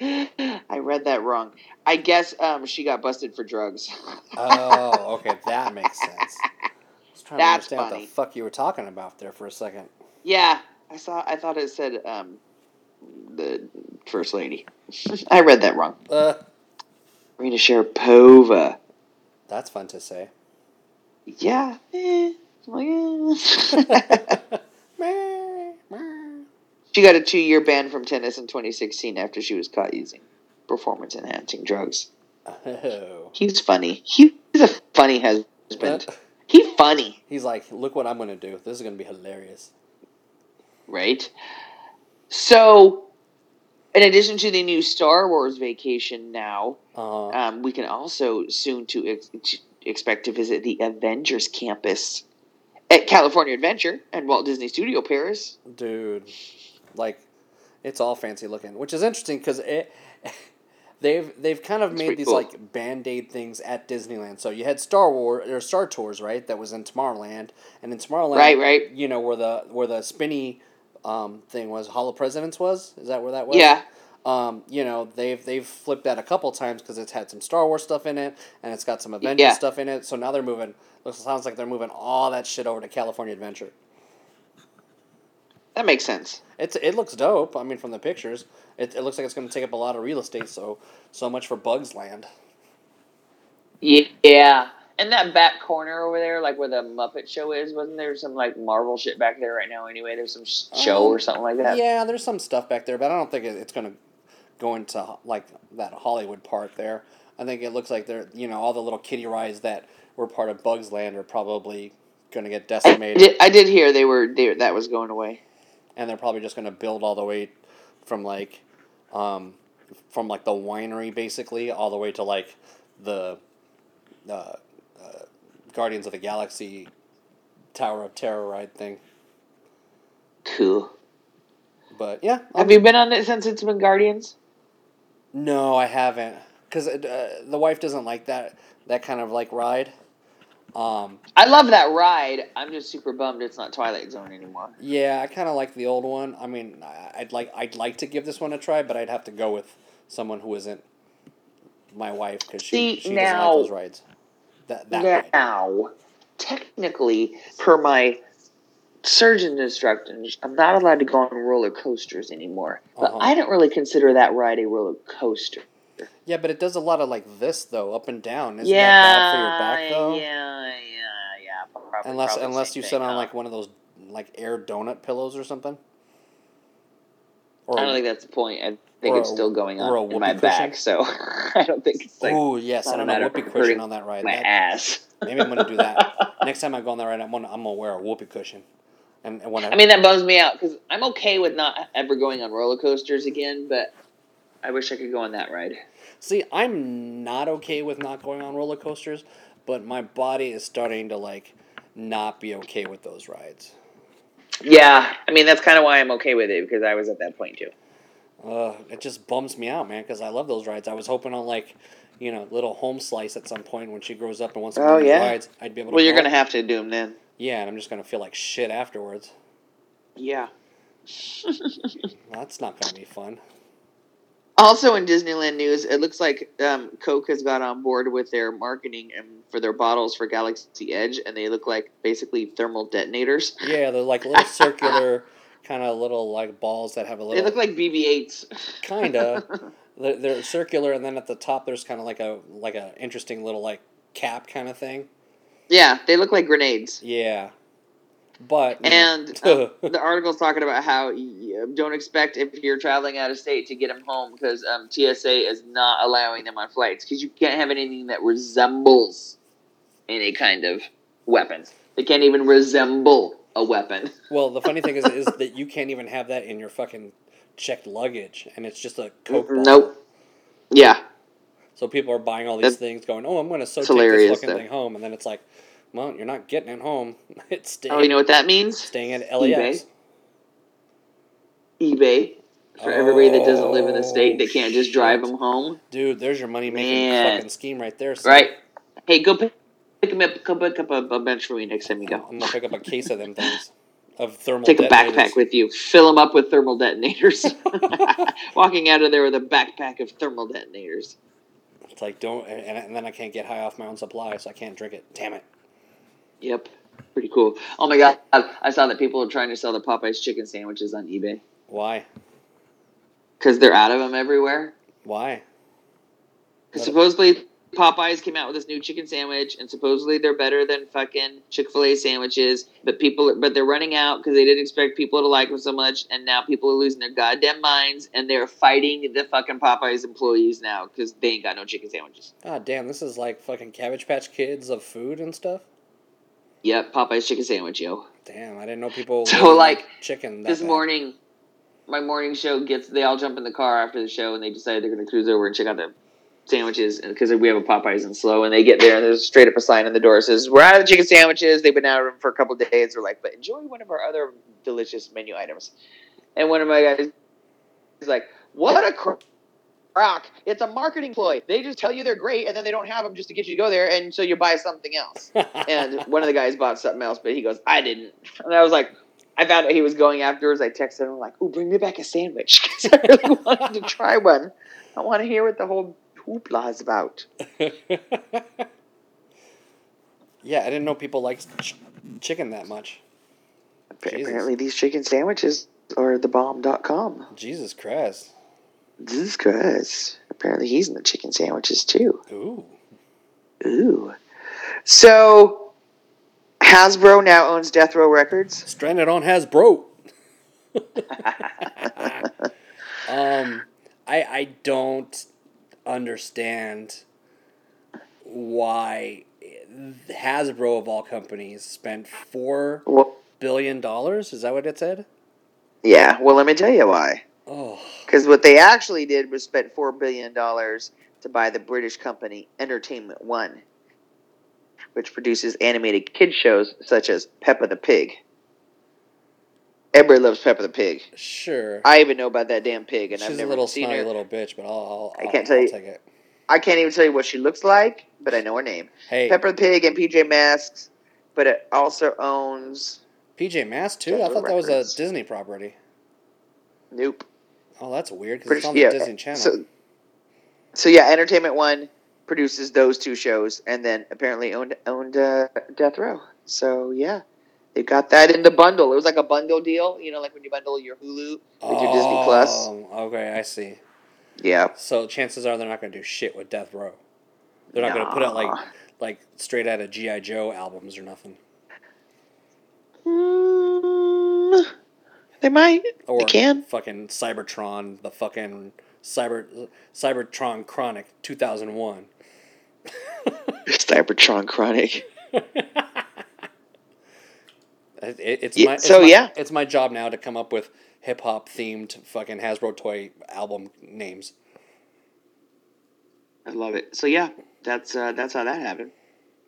I read that wrong. I guess um she got busted for drugs. (laughs) Oh, okay, that makes sense. (laughs) I was trying That's to understand what the fuck you were talking about there for a second. Yeah, I saw. I thought it said um, the first lady. (laughs) I read that wrong. Uh, Marina Sharapova. that's fun to say. Yeah. eh, well, yeah. Meh, (laughs) meh. (laughs) she got a two-year ban from tennis in 2016 after she was caught using performance-enhancing drugs. Oh. He's funny. He's a funny husband. Uh, He's funny, He's like, look what I'm gonna do. This is gonna be hilarious. right? So, in addition to the new Star Wars vacation now, Uh, Um, we can also soon to, ex- to expect to visit the Avengers campus at California Adventure and Walt Disney Studio Paris. dude, like, it's all fancy looking, which is interesting because it. (laughs) They've they've kind of made these cool. like band aid things at Disneyland. So you had Star Wars or Star Tours, right? That was in Tomorrowland, and in Tomorrowland, Right, right. You know where the where the spinny um, thing was, Hall of Presidents was. Is that where that was? Yeah, Um, you know they've they've flipped that a couple times because it's had some Star Wars stuff in it, and it's got some Avengers Yeah. stuff in it. So now they're moving. Looks sounds like they're moving all that shit over to California Adventure. that makes sense. It's it looks dope. I mean, from the pictures, it, it looks like it's going to take up a lot of real estate. So so much for Bugs Land. Yeah. And that back corner over there, like where the Muppet Show is, wasn't there some like Marvel shit back there right now? Anyway, there's some show Um, or something like that. Yeah, there's some stuff back there, but I don't think it's going to go into like that Hollywood part there. I think it looks like they're you know all the little kiddie rides that were part of Bugs Land are probably going to get I decimated. did, I did hear they were they, that was going away. and they're probably just going to build all the way from like um, from like the winery basically all the way to like the uh, Guardians of the Galaxy Tower of Terror ride thing. Cool. But yeah, Have you been on it since it's been Guardians? no, I haven't because uh, the wife doesn't like that that kind of like ride. Um, I love that ride. I'm just super bummed it's not Twilight Zone anymore. yeah, I kind of like the old one. I mean, I'd like I'd like to give this one a try, but I'd have to go with someone who isn't my wife because she, See, she now- doesn't like those rides. That that ride. now, technically, per my surgeon instructions, I'm not allowed to go on roller coasters anymore. But Uh-huh. I don't really consider that ride a roller coaster. Yeah, but it does a lot of like this though, up and down. Isn't yeah, that bad for your back though? yeah, yeah, yeah. Probably, unless probably unless same you sit thing, on huh? like one of those like air donut pillows or something. Or I don't think that's the point. I think or it's a- still going on in my whoopee back, cushion. so (laughs) I don't think it's like oh yes, and a a whoopee cushion on that ride. my That- ass. (laughs) maybe I'm gonna do that. (laughs) Next time I go on that ride, I'm gonna I'm gonna wear a whoopee cushion. And, and when I, I mean, that bums me out because I'm okay with not ever going on roller coasters again, but I wish I could go on that ride. see, I'm not okay with not going on roller coasters, but my body is starting to like not be okay with those rides. Yeah, I mean that's kind of why I'm okay with it because I was at that point too. Uh, it just bums me out, man, because I love those rides. I was hoping on like, you know, little home slice at some point when she grows up and wants to go Oh, on these yeah? rides, I'd be able to. Well, you're gonna have to do them then. Yeah, and I'm just gonna feel like shit afterwards. Yeah. (laughs) That's not gonna be fun. Also in Disneyland news, it looks like um, Coke has got on board with their marketing and for their bottles for Galaxy Edge, and they look like basically thermal detonators. Yeah, they're like little (laughs) circular, kind of little like balls that have a little. They look like BB-8s. kinda. (laughs) They're, they're circular, and then at the top there's kind of like a like a interesting little like cap kind of thing. yeah, they look like grenades. Yeah, but And um, (laughs) the article's talking about how don't expect if you're traveling out of state to get them home because um, TSA is not allowing them on flights because you can't have anything that resembles any kind of weapon. They can't even resemble a weapon. (laughs) well, the funny thing is, is that you can't even have that in your fucking checked luggage, and it's just a coke bottle. Nope. Yeah. So people are buying all these That's- things, going, "Oh, I'm going to so take this fucking though. thing home," and then it's like, "Well, you're not getting it home. (laughs) it's staying, Oh, you know what that means? staying at LAX." eBay. For everybody that doesn't live in the state, they Oh, can't just oh, drive them home. Dude, there's your money making fucking scheme right there. son. Right? Hey, go pick, pick 'em up. Go pick up a, a bench for me next time you go. I'm gonna pick up a case of them things of thermal. Take a backpack with you. Fill them up with thermal detonators. (laughs) Walking out of there with a backpack of thermal detonators. It's like don't, and, and then I can't get high off my own supply, so I can't drink it. Damn it. Yep. Pretty cool. Oh my god. I saw that people are trying to sell the Popeyes chicken sandwiches on eBay Why? because they're out of them everywhere. Why? Because supposedly Popeyes came out with this new chicken sandwich, and supposedly they're better than fucking Chick Fil A sandwiches. But people, but they're running out because they didn't expect people to like them so much, and now people are losing their goddamn minds, and they're fighting the fucking Popeyes employees now because they ain't got no chicken sandwiches. Ah, damn, this is like fucking Cabbage Patch Kids of food and stuff. Yep, Popeyes chicken sandwich, yo. Damn, I didn't know people. So, like, chicken. This bad. morning, my morning show gets. They all jump in the car after the show, and they decide they're going to cruise over and check out the sandwiches because we have a Popeyes in Slow, and they get there and there's straight up a sign on the door says we're out of chicken sandwiches. They've been out of them for a couple of days. We're like, but enjoy one of our other delicious menu items. And one of my guys is like, what a cr- crock! It's a marketing ploy. They just tell you they're great, and then they don't have them just to get you to go there, and so you buy something else (laughs) and one of the guys bought something else, but he goes, I didn't. And I was like, I found out he was going afterwards. I texted him like, "Oh, bring me back a sandwich (laughs) because I really wanted to try one. I want to hear what the whole hoopla is about." (laughs) yeah, I didn't know people liked ch- chicken that much. Appa- Jesus. Apparently, these chicken sandwiches are the bomb.com. Jesus Christ. Jesus Christ. Apparently, he's in the chicken sandwiches too. Ooh. Ooh. So, Hasbro now owns Death Row Records. Stranded on Hasbro. (laughs) (laughs) um, I I don't understand why Hasbro of all companies spent four billion dollars. Is that what it said? yeah. Well, let me tell you why. Oh, Because what they actually did was spend four billion dollars to buy the British company Entertainment One, which produces animated kid shows such as Peppa the Pig. Everybody loves Peppa the Pig. sure. I even know about that damn pig, and She's I've a little seen snotty her. little bitch, but I'll, I'll I I'll- can't tell you- take it. I can't even tell you what she looks like, but I know her name. Hey, Peppa the Pig and PJ Masks, but it also owns. PJ Masks too. I thought that was a Disney property. Nope. Oh, that's weird because it's on the yeah, Disney Channel. So, so yeah, Entertainment One produces those two shows, and then apparently owned owned uh, Death Row. So yeah, they got that in the bundle. It was like a bundle deal, you know, like when you bundle your Hulu with your Disney Plus. Oh, Okay, I see. Yeah, So chances are they're not going to do shit with Death Row. They're not going to put out like like straight out of GI Joe albums or nothing, Mm, they might. or they can. fucking Cybertron, the fucking Cyber Cybertron Chronic 2001. (laughs) Cybertron Chronic. (laughs) It, it- it's Yeah, my, it's so, my- yeah. it's my job now to come up with hip hop themed fucking Hasbro toy album names. I love it. So yeah, that's uh, that's how that happened.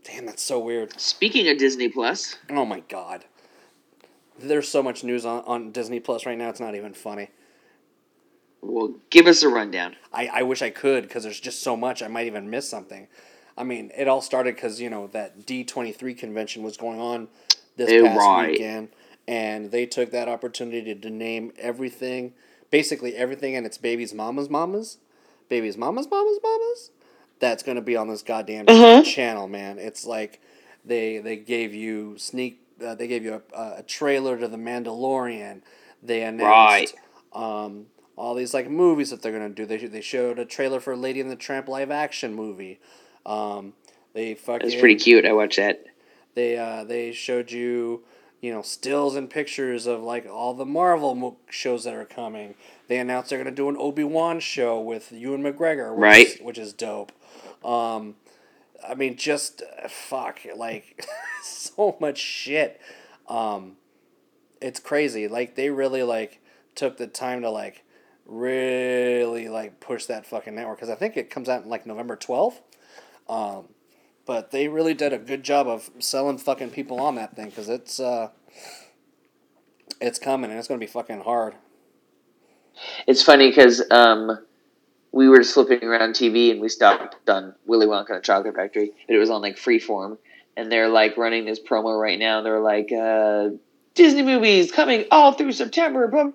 Damn, that's so weird. Speaking of Disney Plus, Oh my god. There's so much news on, on Disney Plus right now. It's not even funny. well, give us a rundown. I, I wish I could because there's just so much. I might even miss something. I mean, it all started because you know that D twenty three convention was going on this past right. weekend, and they took that opportunity to name everything, basically everything, and its baby's mama's mamas, baby's mama's mama's mamas. That's gonna be on this goddamn Mm-hmm. channel, man. It's like they they gave you sneak. Uh, they gave you a, a trailer to the Mandalorian. They announced um, all these like movies that they're gonna do. They they showed a trailer for Lady and the Tramp live action movie. Um, they fucking It's pretty cute. I watched that. They uh, they showed you you know stills and pictures of like all the Marvel mo- shows that are coming. They announced they're gonna do an Obi Wan show with Ewan McGregor, which Right. is, which is dope. Um, I mean, just uh, fuck, like (laughs) so much shit. Um, it's crazy. Like they really like took the time to like really like push that fucking network because I think it comes out in like November twelfth. Um, but they really did a good job of selling fucking people on that thing because it's uh, it's coming and it's gonna be fucking hard. It's funny because um, we were flipping around TV and we stopped on Willy Wonka and the Chocolate Factory, but it was on like Freeform, and they're like running this promo right now. They're like uh, Disney movies coming all through September, blah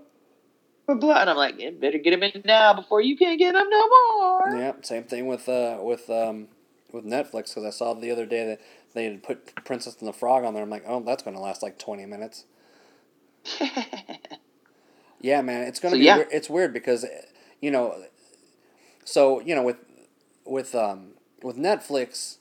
blah blah, and I'm like, yeah, better get them in now before you can't get them no more. Yeah, same thing with uh with um with Netflix because I saw the other day that they had put Princess and the Frog on there. I'm like, oh, that's gonna last like twenty minutes. (laughs) Yeah, man, it's gonna So, be yeah. weir- it's weird because you know, so you know with with um with Netflix,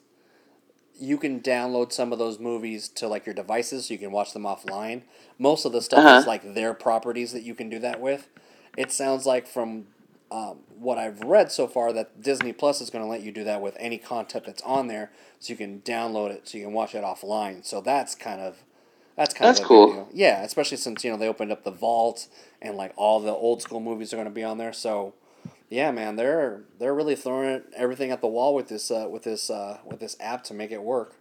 you can download some of those movies to like your devices, so you can watch them offline. Most of the stuff is Uh-huh. like their properties that you can do that with. It sounds like from um, what I've read so far that Disney Plus is going to let you do that with any content that's on there, so you can download it, so you can watch it offline. So that's kind of that's kind That's of cool. deal. Yeah, especially since you know they opened up the vault and like all the old school movies are going to be on there. So yeah, man, they're they're really throwing everything at the wall with this uh, with this uh, with this app to make it work.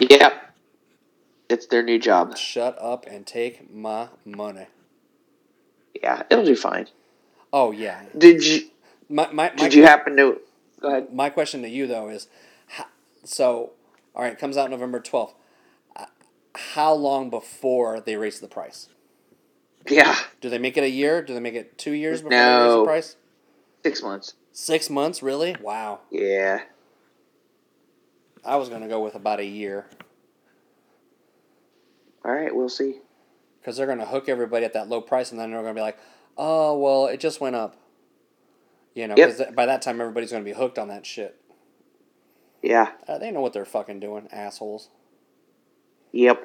Yep, it's their new job. Shut up and take my money. Yeah, it'll do fine. Oh yeah, Did you my my, my did you happen to go ahead? My question to you though is, so, all right, it comes out November twelfth. Uh, How long before they raise the price? Yeah, Do they make it a year? Do they make it two years before they raise No. the price? six months. Six months, really? Wow. Yeah. I was gonna go with about a year All right, we'll see. because they're gonna hook everybody at that low price, and then they're gonna be like, "Oh, well, it just went up." You know, Yep. because by that time everybody's gonna be hooked on that shit. Yeah. Uh, they know what they're fucking doing, assholes. Yep.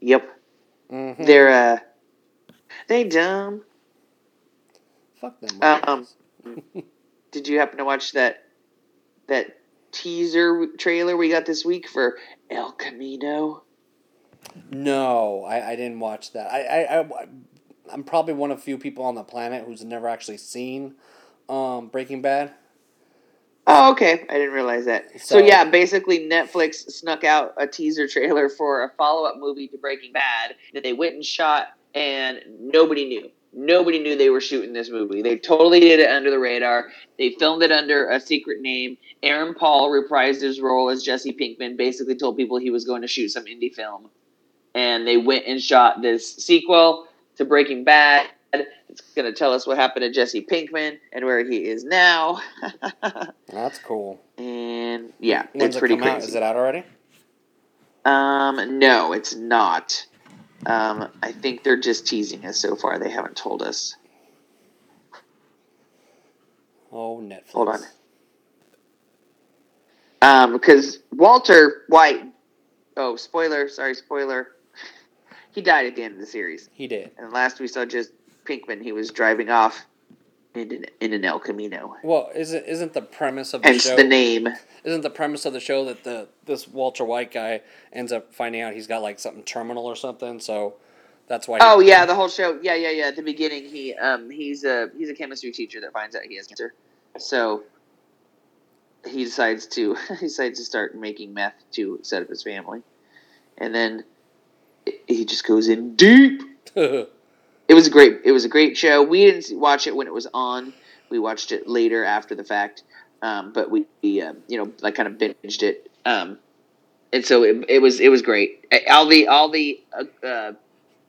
Yep. Mm-hmm. They're uh they dumb. Fuck them. Um. Did you happen to watch that that teaser trailer we got this week for El Camino? No, I, I didn't watch that. I, I, I, I'm probably one of few people on the planet who's never actually seen um, Breaking Bad. Oh, okay. I didn't realize that. So, So- yeah, basically Netflix snuck out a teaser trailer (laughs) for a follow-up movie to Breaking Bad that they went and shot and nobody knew. Nobody knew they were shooting this movie. They totally did it under the radar. They filmed it under a secret name. Aaron Paul reprised his role as Jesse Pinkman, basically told people he was going to shoot some indie film. And they went and shot this sequel to Breaking Bad. It's going to tell us what happened to Jesse Pinkman and where he is now. (laughs) That's cool. and yeah, When's it's it pretty come out? Is it out already? Um, no, it's not. Um, I think they're just teasing us so far. They haven't told us. Oh, Netflix. Hold on. Um, because Walter White. Oh, spoiler! Sorry, spoiler. He died at the end of the series, He did. and last we saw Jesse Pinkman. He was driving off in an, in an El Camino. Well, isn't isn't the premise of the Hence show? the name. Isn't the premise of the show that the this Walter White guy ends up finding out he's got like something terminal or something? So that's why. Oh yeah, the whole show. Yeah, yeah, yeah. At the beginning, he um he's a he's a chemistry teacher that finds out he has cancer, so he decides to (laughs) he decides to start making meth to set up his family, and then he just goes in deep. (laughs) It was a great. It was a great show. We didn't watch it when it was on. We watched it later after the fact, um, but we, we uh, you know like kind of binged it. Um, and so it, it was it was great. All the all the uh, uh,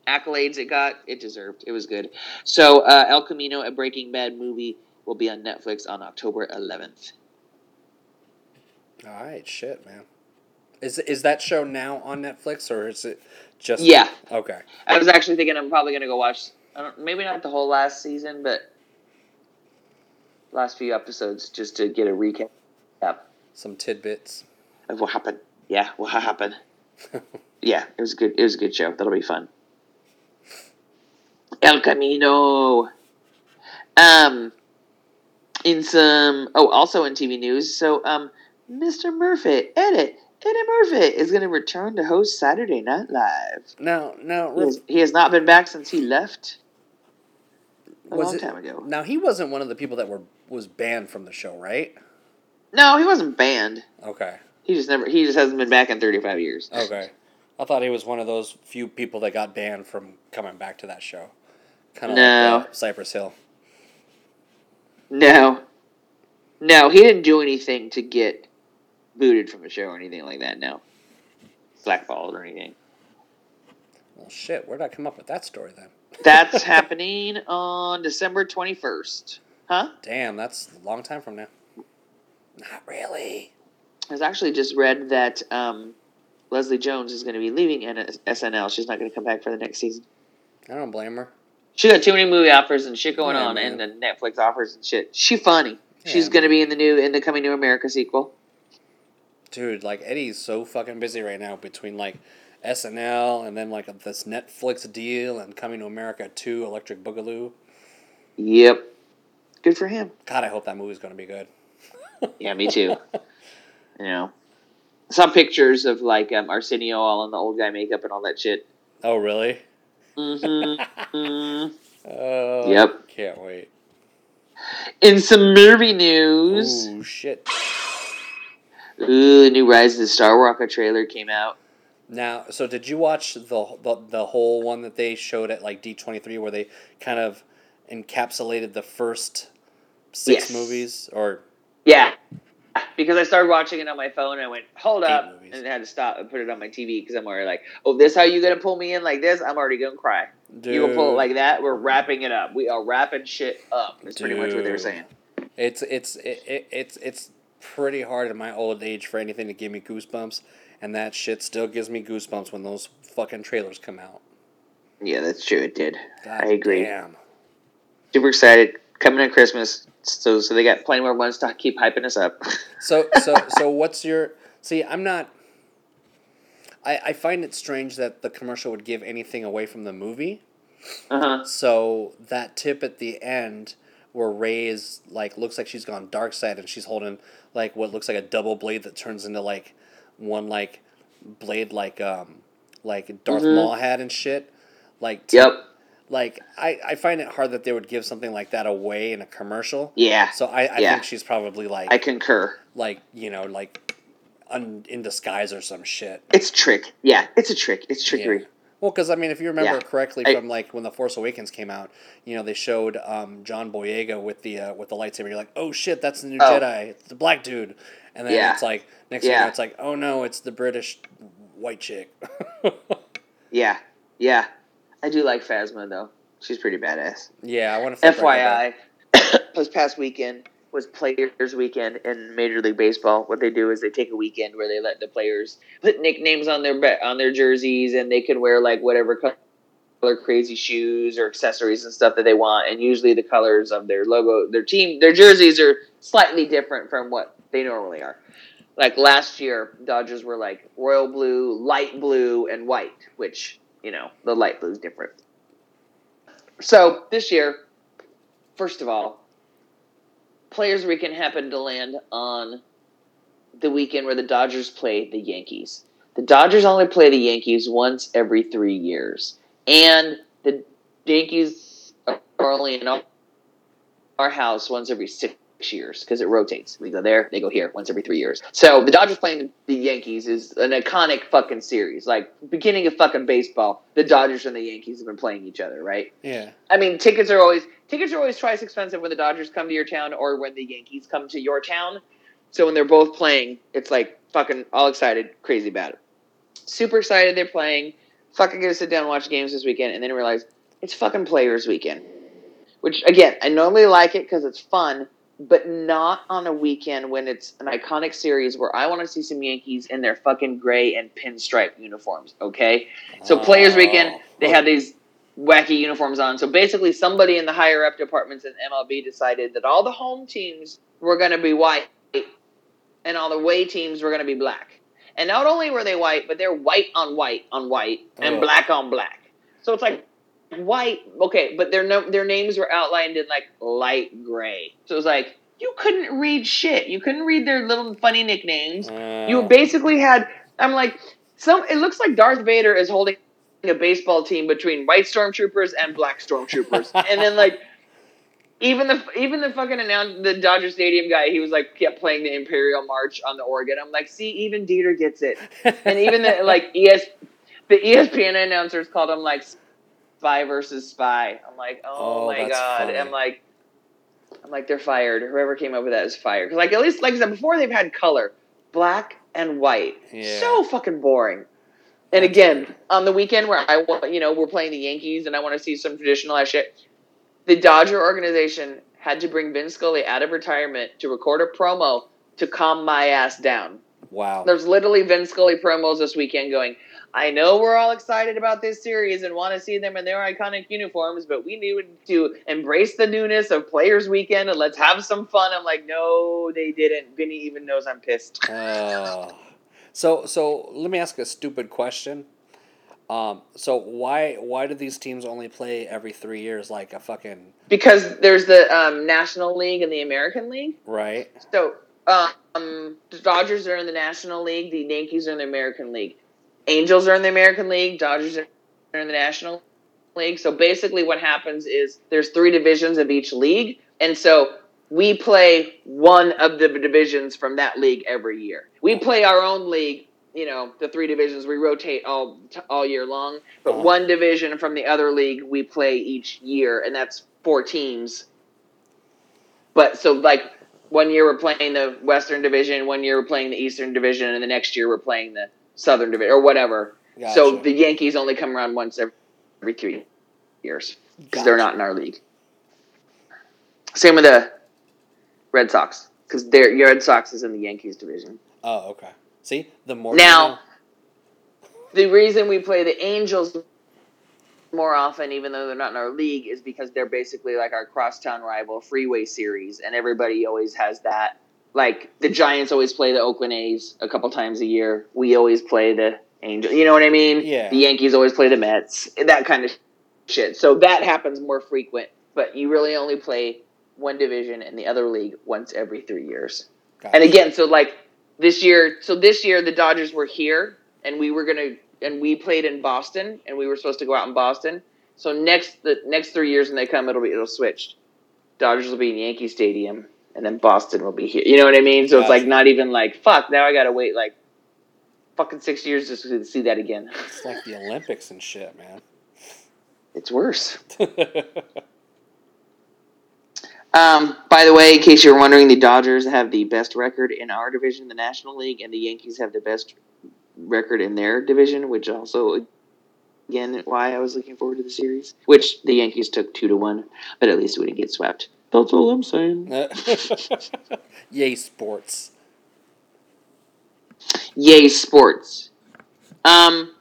accolades it got, it deserved. It was good. So uh, El Camino, a Breaking Bad movie, will be on Netflix on October 11th. All right, shit, man. Is is that show now on Netflix or is it just? Yeah. Okay. I was actually thinking I'm probably gonna go watch. I don't, maybe not the whole last season, but last few episodes just to get a recap Some tidbits. of what happened. Yeah, what happened. (laughs) yeah, it was good. It was a good show. That'll be fun. El Camino. Um, in some oh, also in TV news. So, um, Mr. Murphy, Edit, Eddie Murphy is going to return to host Saturday Night Live. No, no, He has, he has not been back since he left a was long it, time ago. Now he wasn't one of the people that were was banned from the show, right? No, he wasn't banned. Okay. He just never. He just hasn't been back in 35 years. Okay. I thought he was one of those few people that got banned from coming back to that show. Kind of No. like uh, Cypress Hill. No. No, he didn't do anything to get booted from a show or anything like that. No. Blackballed or anything. Well, shit. Where did I come up with that story then? That's (laughs) happening on December 21st. Huh? Damn, that's a long time from now. Not really. I was actually just read that um, Leslie Jones is going to be leaving SNL. She's not going to come back for the next season. I don't blame her. She got too many movie offers and shit going Yeah, on, man. and the Netflix offers and shit. She funny. She's going to be in the new in the coming to America sequel. Dude, like Eddie's so fucking busy right now between like SNL and then like this Netflix deal and Coming to America 2 Electric Boogaloo. Yep. Good for him. God, I hope that movie's going to be good. (laughs) Yeah, me too. you know, some pictures of like um, Arsenio all in the old guy makeup and all that shit. Oh, really? Mm-hmm. (laughs) mm. Oh, Yep. Can't wait. In some movie news, Ooh, shit. Ooh, the new Rise of the Skywalker trailer came out. Now, so did you watch the, the the whole one that they showed at like D twenty three, where they kind of encapsulated the first six Yes. movies, or Yeah, because I started watching it on my phone and I went, hold Eight up, movies. and had to stop and put it on my TV because I'm already like, oh, this how you gonna pull me in like this? I'm already gonna cry. You gonna pull it like that? We're wrapping it up. We are wrapping shit up. That's pretty much what they were saying. It's it's it, it, it's it's pretty hard in my old age for anything to give me goosebumps, and that shit still gives me goosebumps when those fucking trailers come out. Yeah, that's true. It did. God I agree. Damn. super excited coming on Christmas. So so they got plenty more ones to keep hyping us up. (laughs) So so so what's your see? I'm not. I I find it strange that the commercial would give anything away from the movie. uh huh. So that tip at the end where Rey's like looks like she's gone dark side and she's holding like what looks like a double blade that turns into like one like blade like um like Darth Mhm. Maul had and shit. Like t- Yep. like I, I find it hard that they would give something like that away in a commercial. Yeah. So I, I Yeah. think she's probably like I concur. like you know like un, in disguise or some shit. It's trick. Yeah, it's a trick. It's trickery. Yeah. Well, because I mean, if you remember Yeah. correctly I- from like when the Force Awakens came out, you know they showed um, John Boyega with the uh, with the lightsaber. You're like, oh shit, that's the new Oh. Jedi. It's the black dude. And then Yeah. it's like next thing you know, Yeah. it's like, oh no, it's the British white chick. (laughs) Yeah. Yeah. I do like Phasma though. She's pretty badass. yeah, I want to. FYI, this past weekend was Players Weekend in Major League Baseball. What they do is they take a weekend where they let the players put nicknames on their on their jerseys, and they can wear like whatever color crazy shoes or accessories and stuff that they want. And usually the colors of their logo, their team, their jerseys are slightly different from what they normally are. Like last year, Dodgers were like royal blue, light blue, and white, which you know the light blue is different. So this year, first of all, Players Weekend happened to land on the weekend where the Dodgers play the Yankees. The Dodgers only play the Yankees once every three years, and the Yankees are only in our- house once every six years because it rotates. We go there, they go here once every three years. So the Dodgers playing the Yankees is an iconic fucking series. Like beginning of fucking baseball, the Dodgers and the Yankees have been playing each other, right? Yeah. I mean, tickets are always tickets are always twice expensive when the Dodgers come to your town or when the Yankees come to your town. So when they're both playing, it's like fucking all excited, crazy about it. Super excited they're playing. Fucking gonna sit down and watch games this weekend, and then realize it's fucking Players Weekend. Which again, I normally like it because it's fun, but not on a weekend when it's an iconic series where I want to see some Yankees in their fucking gray and pinstripe uniforms. Okay, so Players oh. Weekend, they had these wacky uniforms on. So basically, somebody in the higher up departments in MLB decided that all the home teams were going to be white and all the away teams were going to be black. And not only were they white, but they're white on white on white and Oh. black on black. So it's like white, okay, but their no, their names were outlined in like light gray. So it was like you couldn't read shit. You couldn't read their little funny nicknames. You basically had. I'm like, some. It looks like Darth Vader is holding a baseball team between white stormtroopers and black stormtroopers, (laughs) and then like. Even the even the fucking announce the Dodger Stadium guy, he was like kept playing the Imperial March on the organ. I'm like, see, even Dieter gets it, and even the (laughs) like ES, the ESPN announcers called him like spy versus spy. I'm like, oh, Oh, my god. funny. I'm like, I'm like, they're fired. Whoever came up with that is fired. Because like at least like I said before, they've had color, black and white. Yeah. So fucking boring. And again, on the weekend where I want, you know, we're playing the Yankees and I want to see some traditional ass shit. The Dodger organization had to bring Vin Scully out of retirement to record a promo to calm my ass down. wow. There's literally Vin Scully promos this weekend going, I know we're all excited about this series and want to see them in their iconic uniforms, but we need to embrace the newness of Players Weekend and let's have some fun. I'm like, no, they didn't. Vinny even knows I'm pissed. Uh, (laughs) so so let me ask a stupid question. Um, so why why do these teams only play every three years like a fucking Because there's the um, National League and the American League. right? So, um, the Dodgers are in the National League, the Yankees are in the American League. Angels are in the American League, Dodgers are in the National League. So basically, what happens is there's three divisions of each league, and so we play one of the divisions from that league every year. We play our own league. You know, the three divisions we rotate all all year long, but one division from the other league we play each year, and that's four teams. But so like one year we're playing the Western Division, one year we're playing the Eastern Division, and the next year we're playing the Southern Division or whatever. So the Yankees only come around once every, every three years because they're not in our league. Same with the Red Sox because their your Red Sox is in the Yankees division. Oh, okay. See, the more Now- The reason we play the Angels more often, even though they're not in our league, is because they're basically like our crosstown rival freeway series, and everybody always has that. Like the Giants always play the Oakland A's a couple times a year. We always play the Angels. You know what I mean? Yeah. The Yankees always play the Mets. That kind of shit. So that happens more frequent, but you really only play one division in the other league once every three years. know, And again, so like this year, so this year the Dodgers were here, and we were gonna, and we played in Boston, and we were supposed to go out in Boston. So next, the next three years when they come, it'll be it'll switch. Dodgers will be in Yankee Stadium, and then Boston will be here. You know what I mean? So it's like not even like fuck. Now I gotta wait like fucking six years just to see that again. it's like the Olympics and shit, man. It's worse. (laughs) Um, by the way, in case you're wondering, the Dodgers have the best record in our division, the National League, and the Yankees have the best record in their division, which also, again, why I was looking forward to the series. Which the Yankees took two to one, but at least we didn't get swept. That's all I'm saying. (laughs) Yay, sports. Yay, sports. Um,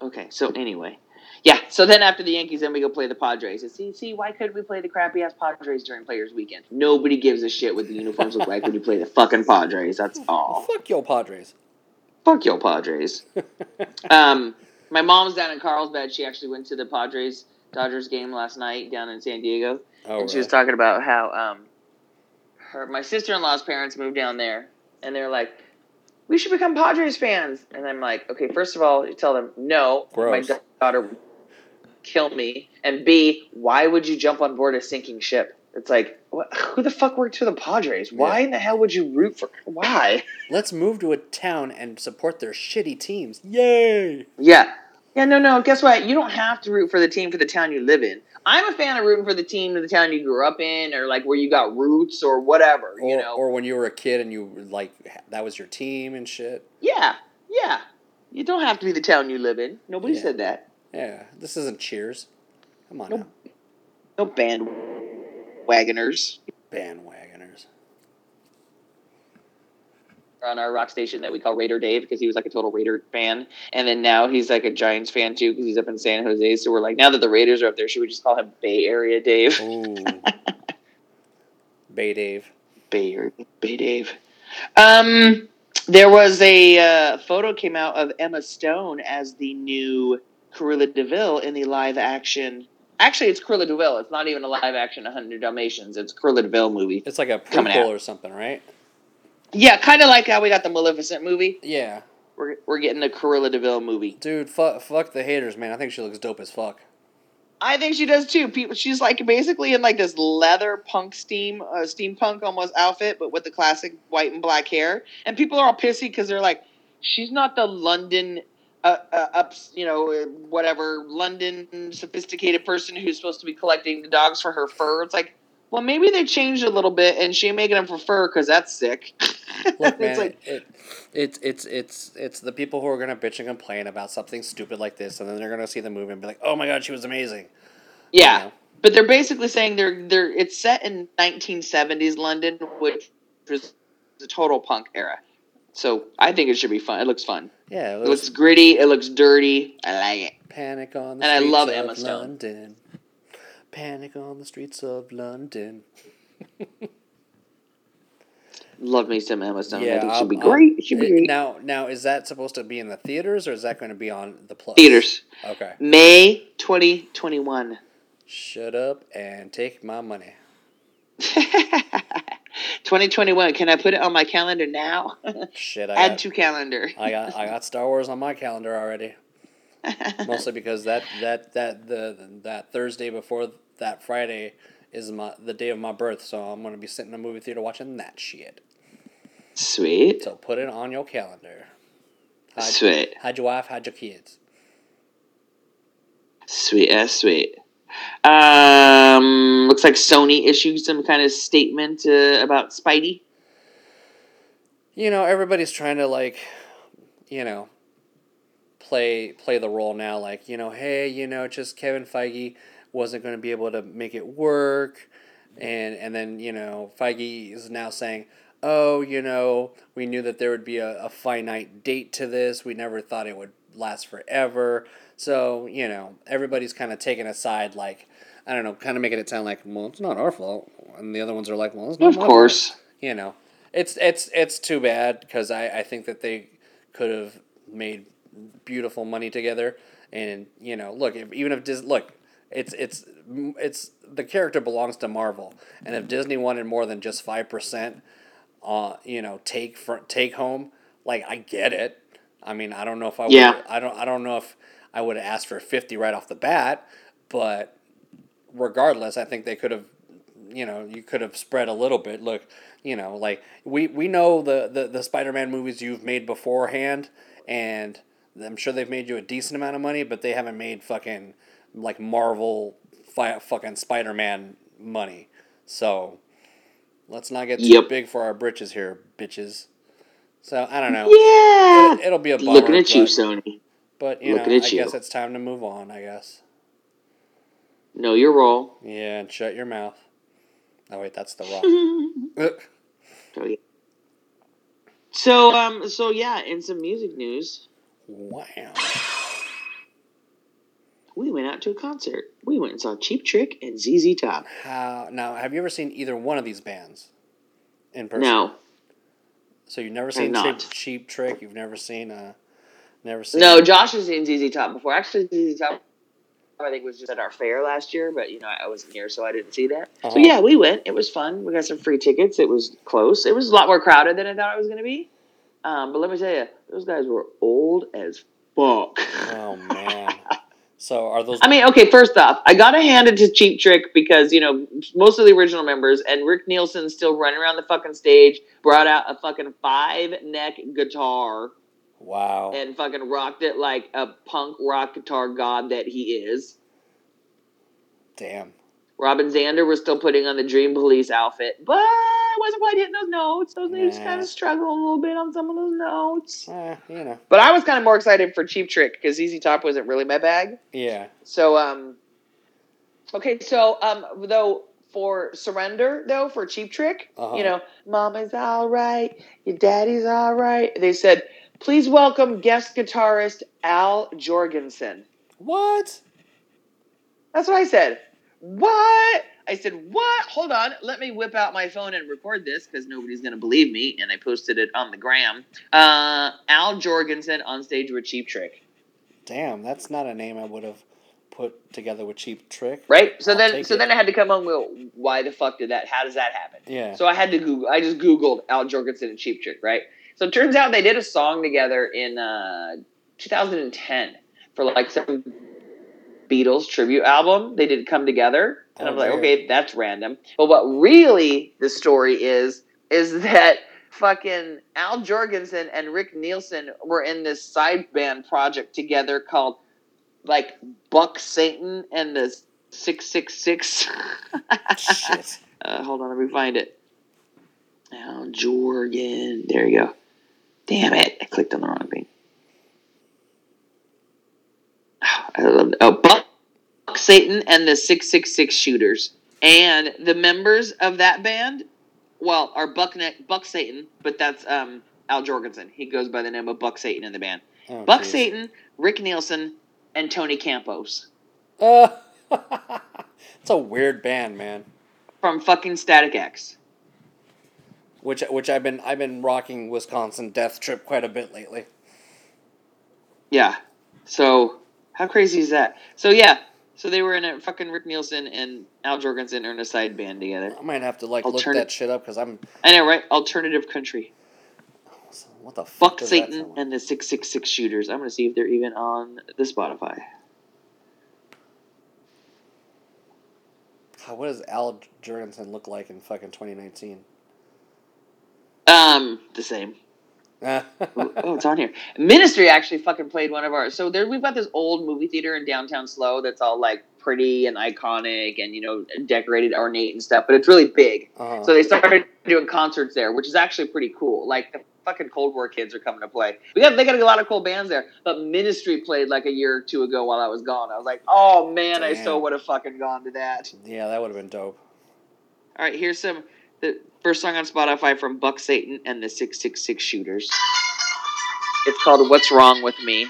okay, so anyway. Yeah, so then after the Yankees, then we go play the Padres. And see, see, why couldn't we play the crappy ass Padres during Players Weekend? Nobody gives a shit what the uniforms look like when you play the fucking Padres. That's (laughs) all. Fuck your Padres. Fuck your Padres. (laughs) Um, my mom's down in Carlsbad. She actually went to the Padres Dodgers game last night down in San Diego, Oh, and she was talking about how um, her my sister in law's parents moved down there, and they're like, "We should become Padres fans." And I'm like, "Okay, first of all, you tell them no. Gross. My da- daughter would kill me, and B, why would you jump on board a sinking ship?" It's like, what, who the fuck worked for the Padres? Why Yeah. in the hell would you root for? Why? Let's move to a town and support their shitty teams. Yay! Yeah. Yeah, no, no. Guess what? You don't have to root for the team for the town you live in. I'm a fan of rooting for the team of the town you grew up in, or like where you got roots, or whatever. Or, you know? or when you were a kid and you like that was your team and shit. yeah, yeah. You don't have to be the town you live in. Nobody Yeah. said that. Yeah, this isn't Cheers. Come on No, now, No bandwagoners bandwagoners. On our rock station that we call Raider Dave because he was like a total Raider fan, and then now he's like a Giants fan too because he's up in San Jose. So we're like, now that the Raiders are up there, should we just call him Bay Area Dave? (laughs) Bay Dave. Bay Area, Bay Dave. Um, there was a uh, photo came out of Emma Stone as the new Cruella de Vil in the live action. Actually, it's Cruella de Vil. It's not even a live action 100 Dalmatians. It's a Cruella de Vil movie. It's like a prequel or something, right? Yeah, kind of like how we got the Maleficent movie. Yeah, We're, we're getting the Cruella de Vil movie. dude. Fuck, fuck the haters, man. I think she looks dope as fuck. I think she does too. People, she's like basically in like this leather punk steam, uh, steampunk almost outfit, but with the classic white and black hair. And people are all pissy because they're like, she's not the London, uh, uh, ups, you know, whatever London sophisticated person who's supposed to be collecting the dogs for her fur. It's like, well, maybe they changed a little bit, and she ain't making them for fur because that's sick. (laughs) (laughs) Look, man, it's like, it, it's it's it's it's the people who are gonna bitch and complain about something stupid like this, and then they're gonna see the movie and be like, "Oh my god, she was amazing." yeah. You know? But they're basically saying they're they're it's set in 1970s London, which was the total punk era. So I think it should be fun. It looks fun. Yeah, it It looks gritty. It looks dirty. I like it. Panic on the And I streets love of Stone. London. Panic on the streets of London. (laughs) Love me some Emma Stone. I think she'd be great. She'd be great. Now, now is that supposed to be in the theaters or is that going to be on the plus? Theaters, Okay. May 2021. Shut up and take my money. (laughs) 2021. Can I put it on my calendar now? (laughs) Shit, I Add got, to calendar. I got I got Star Wars on my calendar already. (laughs) Mostly because that that that the that Thursday before that Friday is my the day of my birth, so I'm gonna be sitting in a movie theater watching that shit. Sweet. So put it on your calendar. Hide, Sweet. hide your wife, hide your kids. Sweet ass sweet. Um, looks like Sony issued some kind of statement uh, about Spidey. You know, everybody's trying to like, you know, play play the role now. Like, you know, hey, you know, just Kevin Feige wasn't going to be able to make it work, and and then you know, Feige is now saying, oh, you know, we knew that there would be a, a finite date to this. We never thought it would last forever. So you know, everybody's kind of taking a side, like. I don't know, kind of making it sound like, well, it's not our fault, and the other ones are like, well, it's not Of my fault course. you know, it's it's it's too bad because I, I think that they could have made beautiful money together. And you know, look, if, even if Disney, look, it's it's it's the character belongs to Marvel, and if Disney wanted more than just five percent, uh, you know, take for take home, like I get it. I mean, I don't know if I would, Yeah. I don't I don't know if I would have asked for fifty right off the bat, but regardless, I think they could have you know, you could have spread a little bit. Look, you know, like we we know the the, the Spider Man movies you've made beforehand, and I'm sure they've made you a decent amount of money, but they haven't made fucking like Marvel fi- fucking Spider Man money. So let's not get too Yep. big for our britches here, bitches. So I don't know. Yeah. It, will be a bummer, Looking at you, Sony. but you know, looking I at you. guess it's time to move on. I guess. Know your role. Yeah, and shut your mouth. Oh wait, that's the wrong. (laughs) (laughs) Oh, yeah. So um so yeah, in some music news, wow. We went out to a concert. We went and saw Cheap Trick and ZZ Top. How now? Have you ever seen either one of these bands in person? No, So you've never seen. Cheap, Cheap Trick. You've never seen uh, never seen. no, Josh has seen ZZ Top before. Actually, ZZ Top I think was just at our fair last year, but you know I wasn't here, so I didn't see that. Uh-huh. So yeah, we went. It was fun. We got some free tickets. It was close. It was a lot more crowded than I thought it was going to be. Um, but let me tell you, those guys were old as fuck. Oh man. (laughs) So are those? I mean, okay, first off, I gotta hand it to Cheap Trick because, you know, most of the original members and Rick Nielsen still running around the fucking stage, brought out a fucking five neck guitar wow. and fucking rocked it like a punk rock guitar god that he is. Damn. Robin Zander was still putting on the Dream Police outfit, but wasn't quite hitting those notes. Those notes Nah. kind of struggle a little bit on some of those notes. Eh, you know. But I was kind of more excited for Cheap Trick because ZZ Top wasn't really my bag. Yeah. So um okay, so um though for surrender though for cheap trick, Uh-huh. you know, mama's all right, your daddy's all right. They said, "Please welcome guest guitarist Al Jourgensen." What? That's what I said. What? I said, "What? Hold on. Let me whip out my phone and record this cuz nobody's going to believe me." And I posted it on the gram. Uh Al Jourgensen on stage with Cheap Trick. Damn. That's not a name I would have put together with Cheap Trick. Right? So I'll then so it. then I had to come home with why the fuck did that? How does that happen? Yeah. So I had to Google. I just Googled Al Jourgensen and Cheap Trick, right? So it turns out they did a song together in uh, 2010 for like some Beatles tribute album. They did come together, and Oh, I'm like, weird. okay, that's random. But what really the story is is (laughs) that fucking Al Jourgensen and Rick Nielsen were in this side band project together called like Buck Satan and the Six Six Six. Shit. (laughs) Uh, hold on, let me find it. Al Jorgen. There you go. Damn it. I clicked on the wrong thing. (sighs) Oh, Buck, Buck Satan and the 666 Shooters. And the members of that band, well, are Buck, ne- Buck Satan, but that's um, Al Jourgensen. He goes by the name of Buck Satan in the band. Oh, Buck geez. Satan, Rick Nielsen, and Tony Campos Uh, (laughs) it's a weird band, man. from fucking Static X. Which which I've been I've been rocking Wisconsin Death Trip quite a bit lately. Yeah. So how crazy is that? So yeah. So they were in a fucking Rick Nielsen and Al Jourgensen are in a side band together. I might have to like look that shit up because I'm I know, right? Alternative country. what the fuck Fuck Satan and the six six six shooters. I'm gonna see if they're even on the Spotify. God, what does Al Jourgensen look like in fucking 2019? Um, the same. (laughs) oh, it's on here. Ministry actually fucking played one of ours. So there, we've got this old movie theater in downtown SLO that's all like pretty and iconic and you know decorated, ornate and stuff. But it's really big. uh-huh. So they started doing concerts there, which is actually pretty cool. Like the fucking Cold War kids are coming to play. We got they got a lot of cool bands there. But Ministry played like a year or two ago while I was gone. I was like, oh man, I so would have fucking gone to that. yeah, that would have been dope. All right, here's some the first song on Spotify from Buck Satan and the Six Six Six Shooters. It's called "What's Wrong with Me."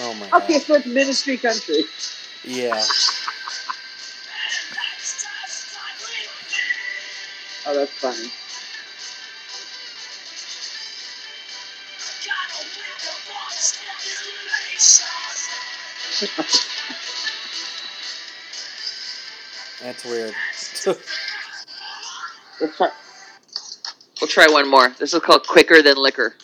Oh my god. Okay, so it's Ministry Country. Yeah. Oh, that's funny. That's weird. (laughs) We'll try. We'll try one more. This is called "Quicker Than Liquor."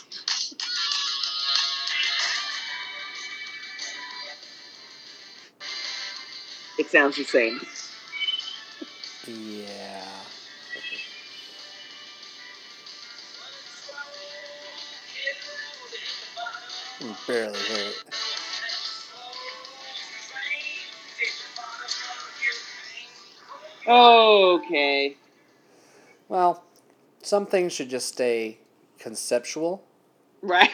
Sounds the same. yeah. Can barely hear it. Okay. Well, some things should just stay conceptual, Right.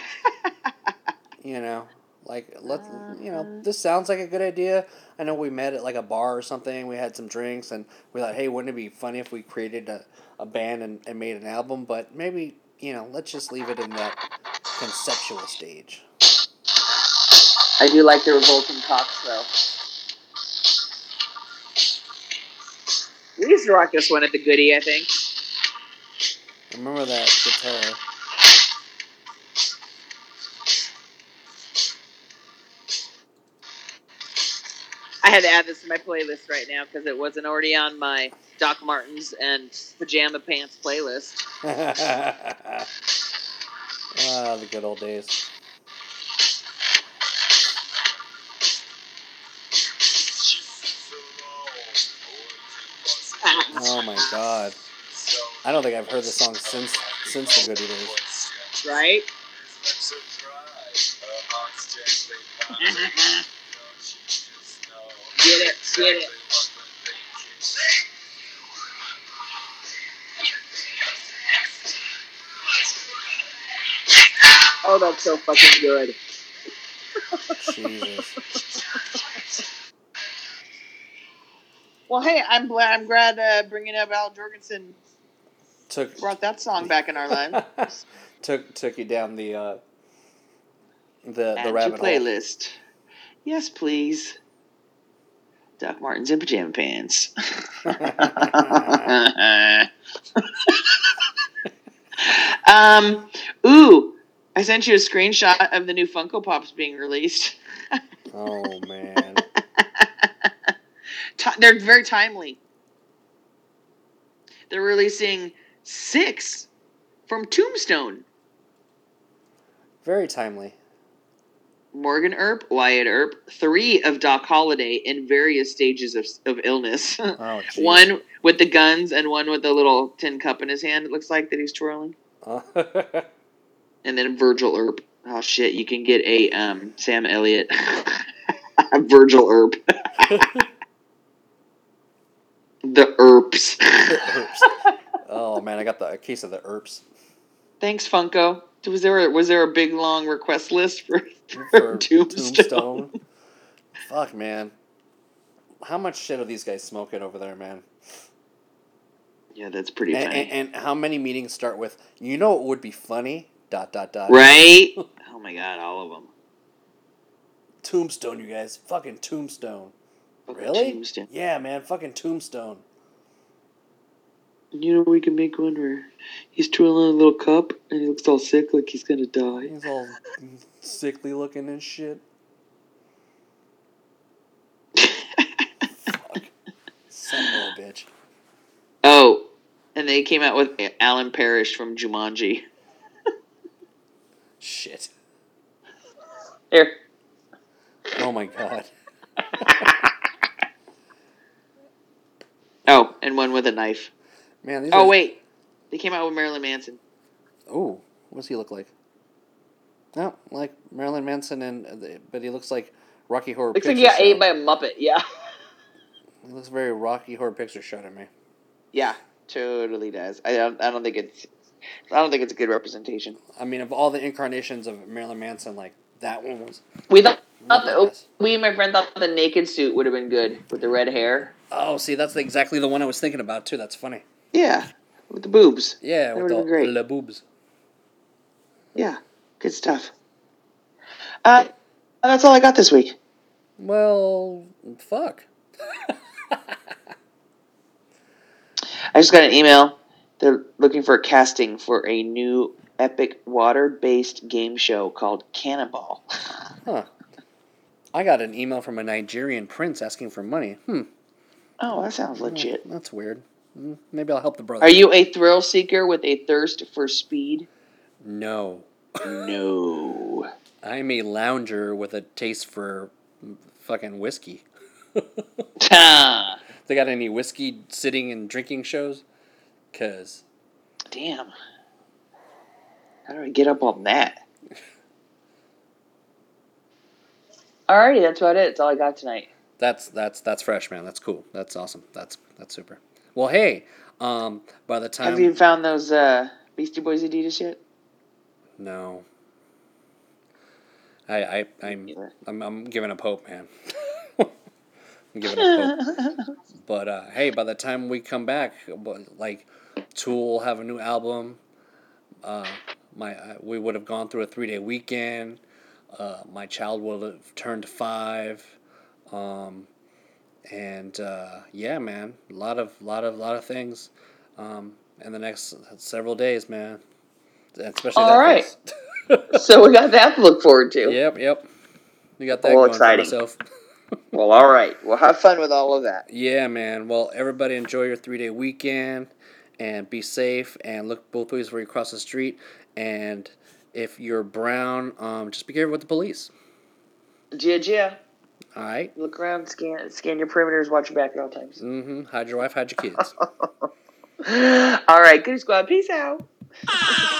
you know. Like, let you know, uh-huh. this sounds like a good idea. I know we met at like a bar or something. We had some drinks, and we thought, hey, wouldn't it be funny if we created a, a band and, and made an album? But maybe you know, let's just leave it in that conceptual stage. I do like the revolting cocks though. We used to rock this one at the Goody, I think. Remember that guitar? I had to add this to my playlist right now because it wasn't already on my Doc Martens and pajama pants playlist. (laughs) ah, the good old days. Oh my god. I don't think I've heard the song since since the Goody days. Right? (laughs) (laughs) Get it, get it. Oh, that's so fucking good. Jesus. Well, hey, I'm glad. I'm glad uh, bringing up Al Jourgensen Took brought that song back in our lives. (laughs) took took you down the uh the the Add to rabbit hole. playlist. Yes, please. Doc Martens and pajama pants. (laughs) um. Ooh, I sent you a screenshot of the new Funko Pops being released. Oh man. (laughs) They're very timely. They're releasing six from Tombstone. Very timely. Morgan Earp, Wyatt Earp, three of Doc Holliday in various stages of, of illness. (laughs) Oh one with the guns and one with the little tin cup in his hand, it looks like that he's twirling. Uh, (laughs) And then Virgil Earp. Oh shit, you can get a um, Sam Elliott. (laughs) Virgil Earp. the Earps. Earps. oh man, I got the a case of the Earps. Thanks, Funko. Was there a, was there a big long request list for, (laughs) for, (laughs) Tombstone? Tombstone. Fuck man. How much shit are these guys smoking over there, man? Yeah, that's pretty And, and, and how many meetings start with, you know it would be funny? Dot dot dot. right? (laughs) Oh my god, all of them. Tombstone, you guys. Fucking Tombstone. Fucking Really? Tombstone. Yeah, man. Fucking Tombstone. You know, we can make one where he's twirling a little cup and he looks all sick, like he's gonna die. He's all sickly looking and shit. (laughs) Fuck. Son of a bitch. Oh, and they came out with Alan Parrish from Jumanji. Shit. Here. Oh my god. Oh, and one with a knife. Man, these Oh are- wait, they came out with Marilyn Manson. Oh, what does he look like? No, like Marilyn Manson, and uh, but he looks like Rocky Horror Looks like Picture he got Show. ate by a Muppet. Yeah. (laughs) He looks very Rocky Horror Picture Show to me. Yeah, totally does. I don't. I don't think it's. I don't think it's a good representation. I mean, of all the incarnations of Marilyn Manson, like that one was. We thought. The we and my friend thought the naked suit would have been good with the red hair. Oh, see, that's exactly the one I was thinking about too. That's funny. Yeah, with the boobs. Yeah, That with the le boobs. Yeah, good stuff. Uh, that's all I got this week. Well, fuck. (laughs) I just got an email. They're looking for a casting for a new epic water-based game show called Cannonball. (laughs) Huh. I got an email from a Nigerian prince asking for money. Hmm. Oh, that sounds legit. That's weird. Hmm, Maybe I'll help the brother. Are you a thrill seeker with a thirst for speed? No. No. I'm a lounger with a taste for fucking whiskey. (laughs) They got any whiskey sitting and drinking shows? Cause Damn. How do I get up on that? Alrighty, that's about it. That's all I got tonight. that's that's that's fresh, man. That's cool. That's awesome. That's that's super. Well, hey, um, by the time Have you found those uh, Beastie Boys Adidas yet? No, I, I I'm, I'm I'm giving up hope, man. (laughs) I'm giving up hope. (laughs) But uh, hey, by the time we come back, like Tool will have a new album. Uh, my uh, we would have gone through a three day weekend. Uh, my child would have turned five. Um, and uh, yeah, man, a lot of lot of lot of things um, in the next several days, man. Especially All that right. (laughs) so we got that to look forward to. Yep, yep. You got that All going exciting. for myself. (laughs) Well, all right. Well, have fun with all of that. Yeah, man. Well, everybody enjoy your three day weekend and be safe and look both ways where you cross the street. And if you're brown, um, just be careful with the police. Gia, Gia, All right. look around, scan, scan your perimeters, watch your back at all times. Mm-hmm. Hide your wife, hide your kids. (laughs) all right, good squad. Peace out. Ah!